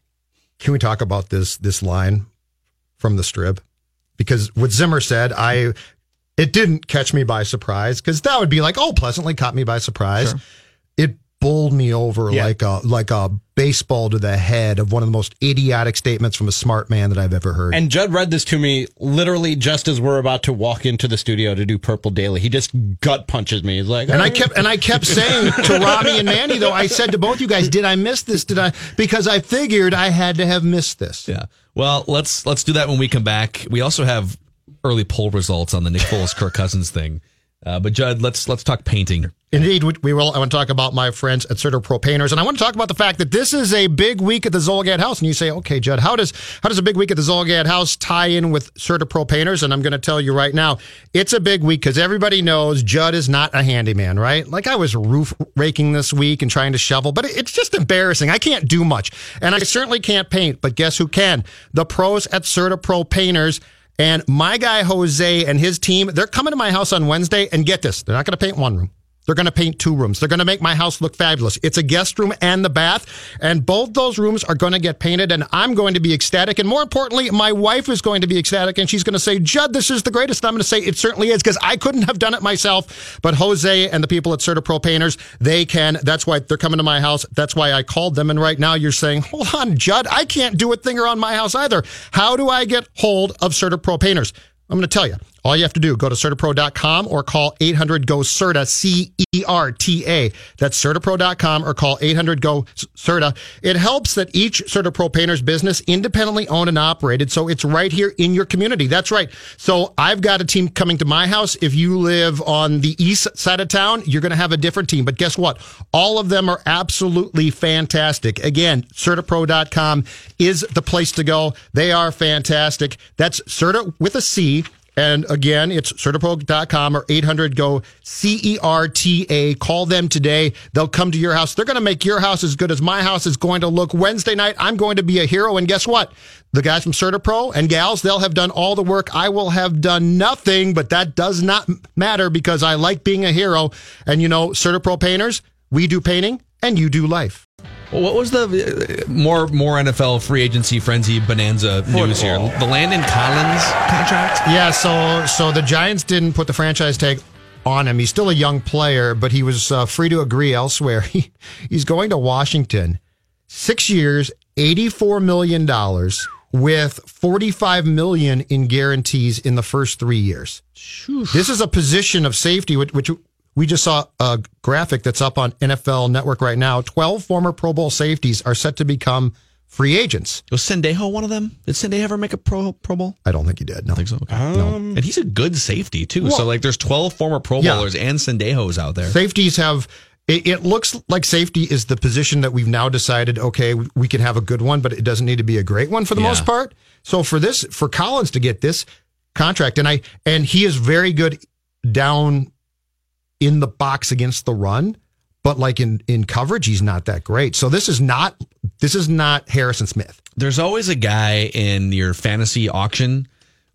[SPEAKER 5] Can we talk about this this line from the strip? Because what Zimmer said, I it didn't catch me by surprise because that would be like, oh, pleasantly caught me by surprise. Sure. It bowled me over yeah. like a like a baseball to the head of one of the most idiotic statements from a smart man that I've ever heard.
[SPEAKER 3] And Judd read this to me literally just as we're about to walk into the studio to do Purple Daily. He just gut punches me. He's like,
[SPEAKER 5] and I oh, kept and I kept saying to Robbie and Manny though, I said to both you guys, did I miss this? Did I? Because I figured I had to have missed this.
[SPEAKER 4] Yeah. Well, let's let's do that when we come back. We also have early poll results on the Nick Foles Kirk Cousins thing. Uh, but Judd, let's let's talk painting.
[SPEAKER 5] Indeed, we will. I want to talk about my friends at CertaPro Painters, and I want to talk about the fact that this is a big week at the Zulgad House. And you say, okay, Judd, how does how does a big week at the Zulgad House tie in with CertaPro Painters? And I'm going to tell you right now, it's a big week because everybody knows Judd is not a handyman, right? Like I was roof raking this week and trying to shovel, but it's just embarrassing. I can't do much, and I certainly can't paint. But guess who can? The pros at CertaPro Painters. And my guy Jose and his team, they're coming to my house on Wednesday. And get this, they're not going to paint one room. They're going to paint two rooms. They're going to make my house look fabulous. It's a guest room and the bath, and both those rooms are going to get painted, and I'm going to be ecstatic. And more importantly, my wife is going to be ecstatic, and she's going to say, Judd, this is the greatest. And I'm going to say, it certainly is, because I couldn't have done it myself. But Jose and the people at CertaPro Painters, they can. That's why they're coming to my house. That's why I called them. And right now you're saying, hold on, Judd, I can't do a thing around my house either. How do I get hold of CertaPro Painters? I'm going to tell you. All you have to do, go to CertaPro.com or call 800 GO CERTA. That's CertaPro.com or call 800 GO CERTA. It helps that each CertaPro painter's business independently owned and operated, so it's right here in your community. That's right. So I've got a team coming to my house. If you live on the east side of town, you're going to have a different team. But guess what? All of them are absolutely fantastic. Again, CertaPro.com is the place to go. They are fantastic. That's Certa with a C and again, it's CertaPro.com or 800 go C-E-R-T-A. Call them today. They'll come to your house. They're going to make your house as good as my house is going to look. Wednesday night, I'm going to be a hero. And guess what? The guys from CertaPro and gals, they'll have done all the work. I will have done nothing, but that does not matter because I like being a hero. And you know, CertaPro painters, we do painting and you do life.
[SPEAKER 4] What was the uh, more more NFL free agency frenzy bonanza news here? The Landon Collins contract?
[SPEAKER 5] Yeah, so so the Giants didn't put the franchise tag on him. He's still a young player, but he was uh, free to agree elsewhere. He, he's going to Washington. 6 years, 84 million dollars with 45 million in guarantees in the first 3 years. This is a position of safety which, which we just saw a graphic that's up on NFL Network right now. 12 former Pro Bowl safeties are set to become free agents.
[SPEAKER 4] Was Sendejo one of them? Did Sendejo ever make a Pro Pro Bowl?
[SPEAKER 5] I don't think he did. No.
[SPEAKER 4] I think so. Okay. Um, no. And he's a good safety too. Well, so like, there's 12 former Pro Bowlers and Sendejos out there.
[SPEAKER 5] Safeties have. It, it, looks like safety is the position that we've now decided. Okay, we can have a good one, but it doesn't need to be a great one for the yeah. most part. So for this, for Collins to get this contract, and I and he is very good down in the box against the run, but like in in coverage, he's not that great. So this is not this is not Harrison Smith.
[SPEAKER 4] There's always a guy in your fantasy auction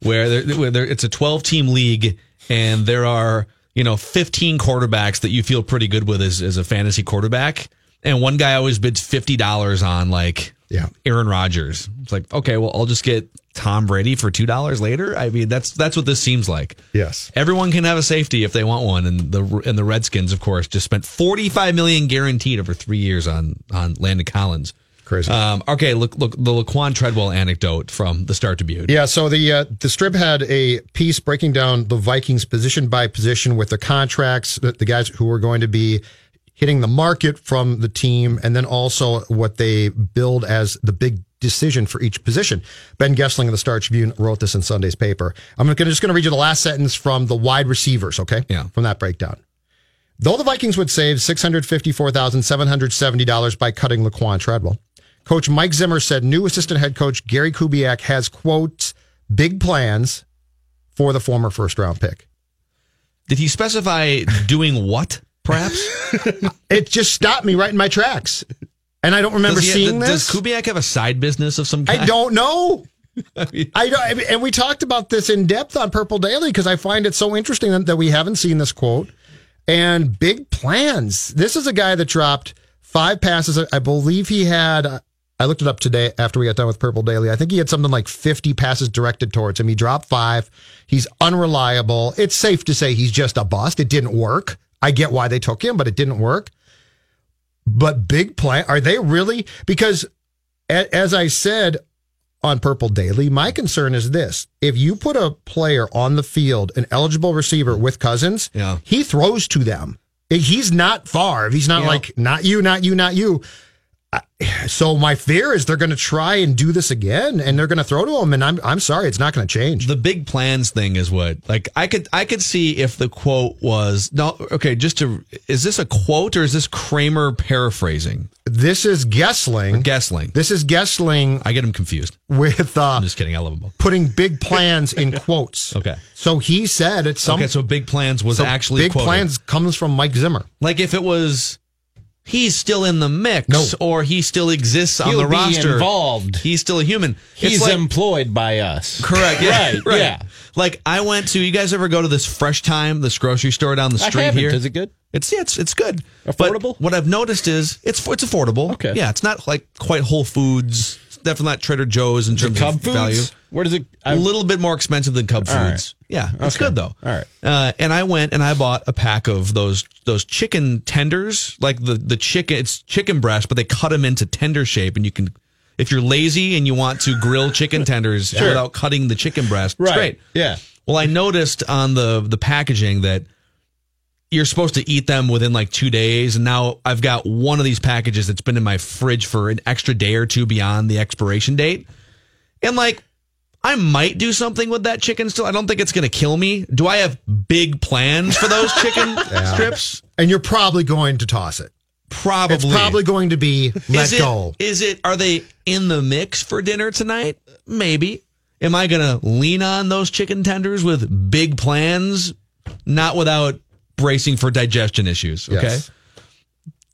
[SPEAKER 4] where, there, where there, it's a 12 team league and there are you know 15 quarterbacks that you feel pretty good with as, as a fantasy quarterback, and one guy always bids fifty dollars on like yeah Aaron Rodgers. It's like okay, well I'll just get Tom Brady for two dollars later. I mean, that's that's what this seems like.
[SPEAKER 5] Yes,
[SPEAKER 4] everyone can have a safety if they want one, and the and the Redskins, of course, just spent forty five million guaranteed over three years on on Landon Collins.
[SPEAKER 5] Crazy.
[SPEAKER 4] Um, okay, look, look, the Laquon Treadwell anecdote from the Star Tribune.
[SPEAKER 5] Yeah, so the uh, the strip had a piece breaking down the Vikings position by position with the contracts, the, the guys who were going to be hitting the market from the team, and then also what they build as the big decision for each position. Ben Goessling of the Star Tribune wrote this in Sunday's paper. I'm gonna, just going to read you the last sentence from the wide receivers, okay?
[SPEAKER 4] Yeah.
[SPEAKER 5] From that breakdown. Though the Vikings would save $654,770 by cutting Laquon Treadwell, Coach Mike Zimmer said new assistant head coach Gary Kubiak has, quote, big plans for the former first round pick.
[SPEAKER 4] Did he specify doing what, perhaps?
[SPEAKER 5] it just stopped me right in my tracks. And I don't remember
[SPEAKER 4] does
[SPEAKER 5] seeing
[SPEAKER 4] have,
[SPEAKER 5] this.
[SPEAKER 4] Does Kubiak have a side business of some kind?
[SPEAKER 5] I don't know. I don't, and we talked about this in depth on Purple Daily because I find it so interesting that we haven't seen this quote. And big plans. This is a guy that dropped five passes. I believe he had I looked it up today after we got done with Purple Daily. I think he had something like 50 passes directed towards him. He dropped five. He's unreliable. It's safe to say he's just a bust. It didn't work. I get why they took him, but it didn't work. But big plan, are they really? Because as I said on Purple Daily, my concern is this. If you put a player on the field, an eligible receiver with Cousins,
[SPEAKER 4] Yeah.
[SPEAKER 5] he throws to them. He's not far. He's not
[SPEAKER 4] Yeah.
[SPEAKER 5] like, not you, not you, not you. So my fear is they're going to try and do this again, and they're going to throw to him. And I'm I'm sorry, it's not going to change.
[SPEAKER 4] The big plans thing is what like I could I could see if the quote was no okay just to is this a quote or is this Krammer paraphrasing
[SPEAKER 5] This is Goessling.
[SPEAKER 4] Goessling
[SPEAKER 5] This is Goessling
[SPEAKER 4] I get him confused
[SPEAKER 5] with uh,
[SPEAKER 4] I'm just kidding I love both
[SPEAKER 5] putting big plans in quotes.
[SPEAKER 4] Okay.
[SPEAKER 5] So he said it's some
[SPEAKER 4] okay so big plans was
[SPEAKER 5] so
[SPEAKER 4] actually
[SPEAKER 5] big
[SPEAKER 4] quoted.
[SPEAKER 5] plans comes from Mike Zimmer.
[SPEAKER 4] like if it was he's still in the mix
[SPEAKER 5] No.
[SPEAKER 4] or he still exists on
[SPEAKER 3] He'll
[SPEAKER 4] the
[SPEAKER 3] be
[SPEAKER 4] roster
[SPEAKER 3] involved.
[SPEAKER 4] he's still a human
[SPEAKER 3] He's
[SPEAKER 4] like-
[SPEAKER 3] employed by us.
[SPEAKER 4] Correct. Yeah.
[SPEAKER 3] Right, yeah.
[SPEAKER 4] Like I went to. You guys ever go to this Fresh Thyme, this grocery store down the street here?
[SPEAKER 3] Is it good?
[SPEAKER 4] It's yeah, it's it's good.
[SPEAKER 3] Affordable?
[SPEAKER 4] But what I've noticed is it's it's affordable.
[SPEAKER 3] Okay.
[SPEAKER 4] Yeah, it's not like quite Whole Foods. Definitely not Trader Joe's in terms
[SPEAKER 3] Cub
[SPEAKER 4] of
[SPEAKER 3] Foods?
[SPEAKER 4] value.
[SPEAKER 3] Where does it?
[SPEAKER 4] A little bit more expensive than Cub
[SPEAKER 3] All right.
[SPEAKER 4] Foods. Yeah, it's
[SPEAKER 3] Okay.
[SPEAKER 4] good though.
[SPEAKER 3] All right.
[SPEAKER 4] Uh, and I went and I bought a pack of those those chicken tenders, like the the chicken. It's chicken breast, but they cut them into tender shape, and you can. If you're lazy and you want to grill chicken tenders without cutting the chicken breast, it's
[SPEAKER 3] Right.
[SPEAKER 4] great.
[SPEAKER 3] Yeah.
[SPEAKER 4] Well, I noticed on the the packaging that you're supposed to eat them within like two days, and now I've got one of these packages that's been in my fridge for an extra day or two beyond the expiration date, and like. I might do something with that chicken still. I don't think it's going to kill me. Do I have big plans for those chicken strips?
[SPEAKER 5] And you're probably going to toss it.
[SPEAKER 4] Probably.
[SPEAKER 5] It's probably going to be let
[SPEAKER 4] is it,
[SPEAKER 5] go.
[SPEAKER 4] Is it? Are they in the mix for dinner tonight? Maybe. Am I going to lean on those chicken tenders with big plans, not without bracing for digestion issues? Okay,
[SPEAKER 5] Yes.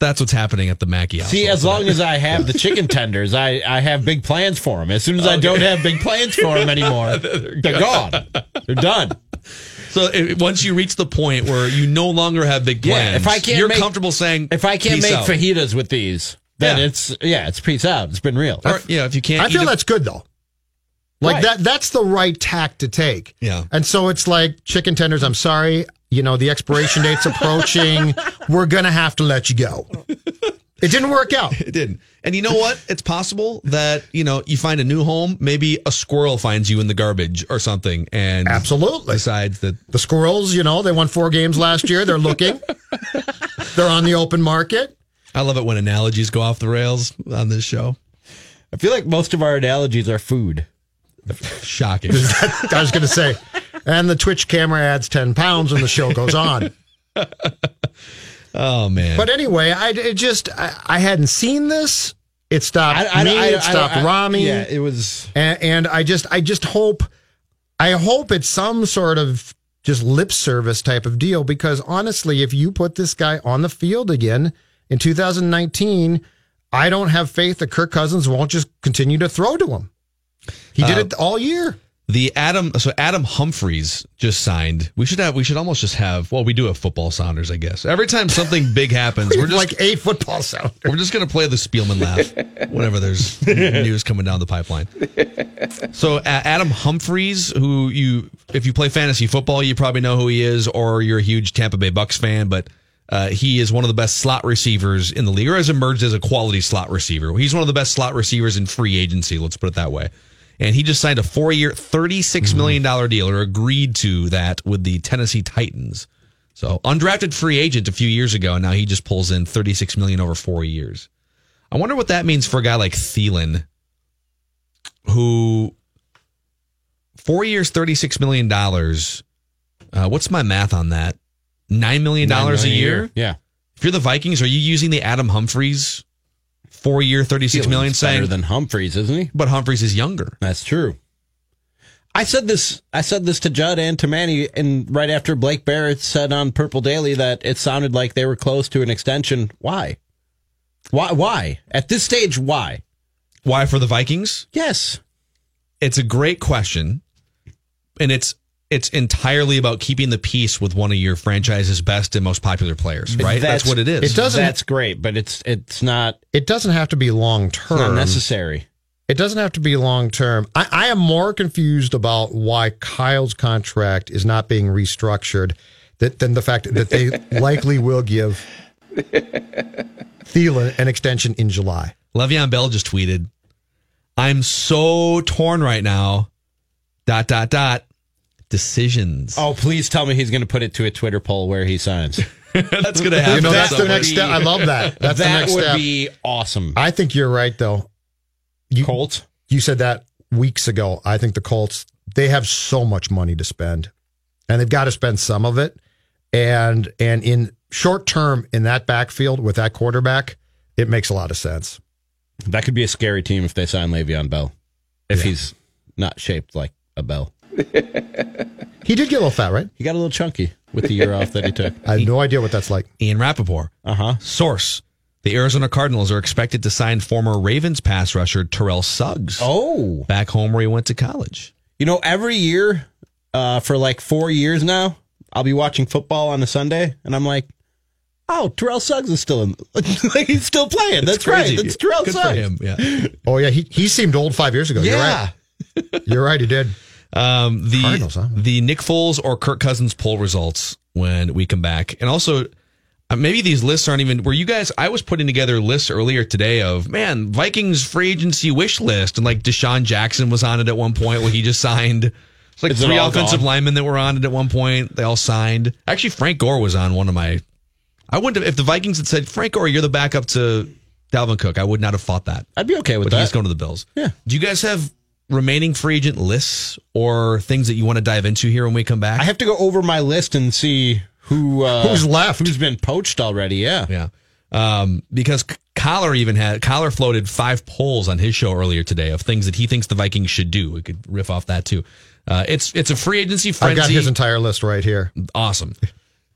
[SPEAKER 4] that's what's happening at the Mackey house.
[SPEAKER 3] See, as long as I have the chicken tenders, I, I have big plans for them. As soon as I don't have big plans for them anymore, they're gone. They're done.
[SPEAKER 4] so if, once you reach the point where you no longer have big
[SPEAKER 3] Yeah,
[SPEAKER 4] plans,
[SPEAKER 3] if I can't
[SPEAKER 4] you're
[SPEAKER 3] make-
[SPEAKER 4] comfortable saying
[SPEAKER 3] If I can't
[SPEAKER 4] "Peace
[SPEAKER 3] make
[SPEAKER 4] out."
[SPEAKER 3] fajitas with these, then
[SPEAKER 4] Yeah.
[SPEAKER 3] it's yeah, it's peace out. It's been real.
[SPEAKER 4] or yeah, if you can't,
[SPEAKER 5] I feel
[SPEAKER 4] a-
[SPEAKER 5] that's good though. Like
[SPEAKER 3] Right.
[SPEAKER 5] that that's the right tack to take.
[SPEAKER 4] Yeah.
[SPEAKER 5] And so it's like chicken tenders, I'm sorry, you know, the expiration date's approaching. We're gonna have to let you go. It didn't work out.
[SPEAKER 4] It didn't. And you know what? It's possible that, you know, you find a new home, maybe a squirrel finds you in the garbage or something and
[SPEAKER 5] Absolutely.
[SPEAKER 4] decides that
[SPEAKER 5] The squirrels, you know, they won four games last year. They're looking. They're on the open market.
[SPEAKER 4] I love it when analogies go off the rails on this show.
[SPEAKER 3] I feel like most of our analogies are food.
[SPEAKER 4] Shocking.
[SPEAKER 5] I was gonna say. And the Twitch camera adds ten pounds when the show goes on.
[SPEAKER 4] oh man.
[SPEAKER 5] But anyway, I it just I, I hadn't seen this. It stopped me. it stopped Rami.
[SPEAKER 3] Yeah, it was.
[SPEAKER 5] and, and I just I just hope I hope it's some sort of just lip service type of deal because honestly, if you put this guy on the field again in 2019, I don't have faith that Kirk Cousins won't just continue to throw to him. He did
[SPEAKER 4] Uh,
[SPEAKER 5] it all year.
[SPEAKER 4] The Adam so Adam Humphries just signed. We should have we should almost just have well, we do have football sounders, I guess. Every time something big happens,
[SPEAKER 5] We
[SPEAKER 4] we're just
[SPEAKER 5] like eight football sound.
[SPEAKER 4] We're just going to play the Spielman laugh whenever there's news coming down the pipeline. So, uh, Adam Humphries, who you, if you play fantasy football, you probably know who he is, or you're a huge Tampa Bay Bucks fan, but uh, he is one of the best slot receivers in the league, or has emerged as a quality slot receiver. He's one of the best slot receivers in free agency, let's put it that way. And he just signed a four year, $36 million deal, or agreed to that with the Tennessee Titans. So undrafted free agent a few years ago, and now he just pulls in 36 million over four years. I wonder what that means for a guy like Thielen, who four years, 36 million dollars. Uh, what's my math on that? Nine million dollars a year.
[SPEAKER 3] Yeah.
[SPEAKER 4] If you're the Vikings, are you using the Adam Humphries four year, 36 million?
[SPEAKER 3] Thielen's better than Humphries, isn't he?
[SPEAKER 4] but Humphries is younger.
[SPEAKER 3] That's true. I said this. I said this to Judd and to Manny, and right after Blake Barrett said on Purple Daily that it sounded like they were close to an extension. Why? Why? Why at this stage? Why?
[SPEAKER 4] Why for the Vikings?
[SPEAKER 3] Yes.
[SPEAKER 4] It's a great question, and it's it's entirely about keeping the peace with one of your franchise's best and most popular players, right? That's,
[SPEAKER 3] That's-
[SPEAKER 4] what it is.
[SPEAKER 5] it doesn't-
[SPEAKER 3] That's great, but it's it's not,
[SPEAKER 5] It doesn't have to be long
[SPEAKER 3] it's not
[SPEAKER 5] term.
[SPEAKER 3] necessary.
[SPEAKER 5] It doesn't have to be long term. I, I am more confused about why Kyle's contract is not being restructured that, than the fact that they likely will give Thielen an extension in July.
[SPEAKER 4] Le'Veon Bell just tweeted, "I'm so torn right now." Dot dot dot. Decisions.
[SPEAKER 3] Oh, please tell me he's going to put it to a Twitter poll where he signs.
[SPEAKER 4] that's gonna happen.
[SPEAKER 5] You know, that's the next step. I love that. That's the
[SPEAKER 3] that
[SPEAKER 5] next
[SPEAKER 3] would
[SPEAKER 5] step.
[SPEAKER 3] be awesome.
[SPEAKER 5] I think you're right, though. You,
[SPEAKER 3] Colts.
[SPEAKER 5] you said that weeks ago. I think the Colts they have so much money to spend, and they've got to spend some of it. And and in short term, in that backfield with that quarterback, it makes a lot of sense.
[SPEAKER 3] That could be a scary team if they sign Le'Veon Bell. If he's not shaped like a bell.
[SPEAKER 5] He did get a little fat, right?
[SPEAKER 3] He got a little chunky with the year off that he took.
[SPEAKER 5] I have no idea what that's like.
[SPEAKER 4] Ian Rapoport.
[SPEAKER 3] Uh huh.
[SPEAKER 4] Source. The Arizona Cardinals are expected to sign former Ravens pass rusher Terrell Suggs
[SPEAKER 3] Oh,
[SPEAKER 4] back home where he went to college.
[SPEAKER 3] you know, every year uh, for like four years now, I'll be watching football on a Sunday, and I'm like, "Oh, Terrell Suggs is still in. like he's still playing. That's
[SPEAKER 4] crazy.
[SPEAKER 3] right. That's Terrell
[SPEAKER 4] Good
[SPEAKER 3] Suggs.
[SPEAKER 4] for him. Yeah.
[SPEAKER 5] Oh yeah, he he seemed old five years ago.
[SPEAKER 3] Yeah.
[SPEAKER 5] You're right. You're right. He did.
[SPEAKER 4] Um, the
[SPEAKER 5] Cardinals, huh?
[SPEAKER 4] the Nick Foles or Kirk Cousins poll results when we come back, and also uh, maybe these lists aren't even. Were you guys? I was putting together lists earlier today of man Vikings free agency wish list, and like DeSean Jackson was on it at one point where he just signed. It's like
[SPEAKER 3] Is
[SPEAKER 4] three
[SPEAKER 3] all
[SPEAKER 4] offensive
[SPEAKER 3] gone?
[SPEAKER 4] linemen that were on it at one point. They all signed. Actually, Frank Gore was on one of my. I wouldn't have if the Vikings had said Frank Gore, you're the backup to Dalvin Cook. I would not have fought that.
[SPEAKER 3] I'd be okay with
[SPEAKER 4] But he's
[SPEAKER 3] that.
[SPEAKER 4] going to the Bills.
[SPEAKER 3] Yeah.
[SPEAKER 4] Do you guys have remaining free agent lists or things that you want to dive into here when we come back?
[SPEAKER 3] I have to go over my list and see who uh,
[SPEAKER 5] Who's left?
[SPEAKER 3] who's been poached already. Yeah.
[SPEAKER 4] yeah. Um, because Coller even had Coller floated five polls on his show earlier today of things that he thinks the Vikings should do. We could riff off that too. Uh, it's it's a free agency frenzy.
[SPEAKER 5] I've
[SPEAKER 4] frenzy.
[SPEAKER 5] got his entire list right here.
[SPEAKER 4] awesome.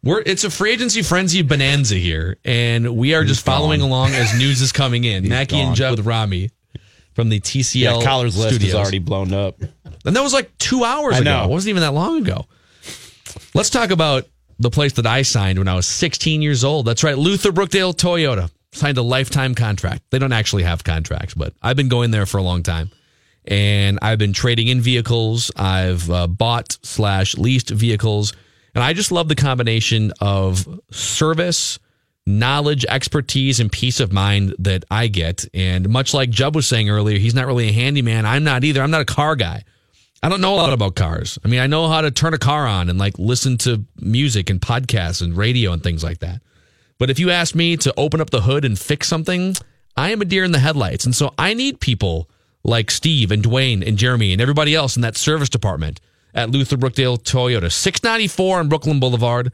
[SPEAKER 4] We're it's a free agency frenzy bonanza here, and we are just following along as news is coming in. Mackey and
[SPEAKER 3] gone.
[SPEAKER 4] Judd with Rami from the TCL
[SPEAKER 3] Yeah, Coller's list
[SPEAKER 4] studios.
[SPEAKER 3] is already blown up.
[SPEAKER 4] And that was like two hours ago. It wasn't even that long ago. Let's talk about the place that I signed when I was 16 years old. That's right, Luther Brookdale Toyota signed a lifetime contract. They don't actually have contracts, but I've been going there for a long time. And I've been trading in vehicles. I've uh, bought slash leased vehicles. And I just love the combination of service, knowledge, expertise, and peace of mind that I get. And much like Jeb was saying earlier, he's not really a handyman. I'm not either. I'm not a car guy. I don't know a lot about cars. I mean, I know how to turn a car on and like listen to music and podcasts and radio and things like that. But if you ask me to open up the hood and fix something, I am a deer in the headlights. And so I need people like Steve and Dwayne and Jeremy and everybody else in that service department at Luther Brookdale Toyota, 694 on Brooklyn Boulevard.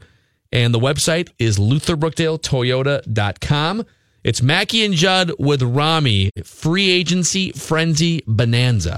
[SPEAKER 4] And the website is lutherbrookdaletoyota.com. It's Mackey and Judd with Rami, free agency frenzy bonanza.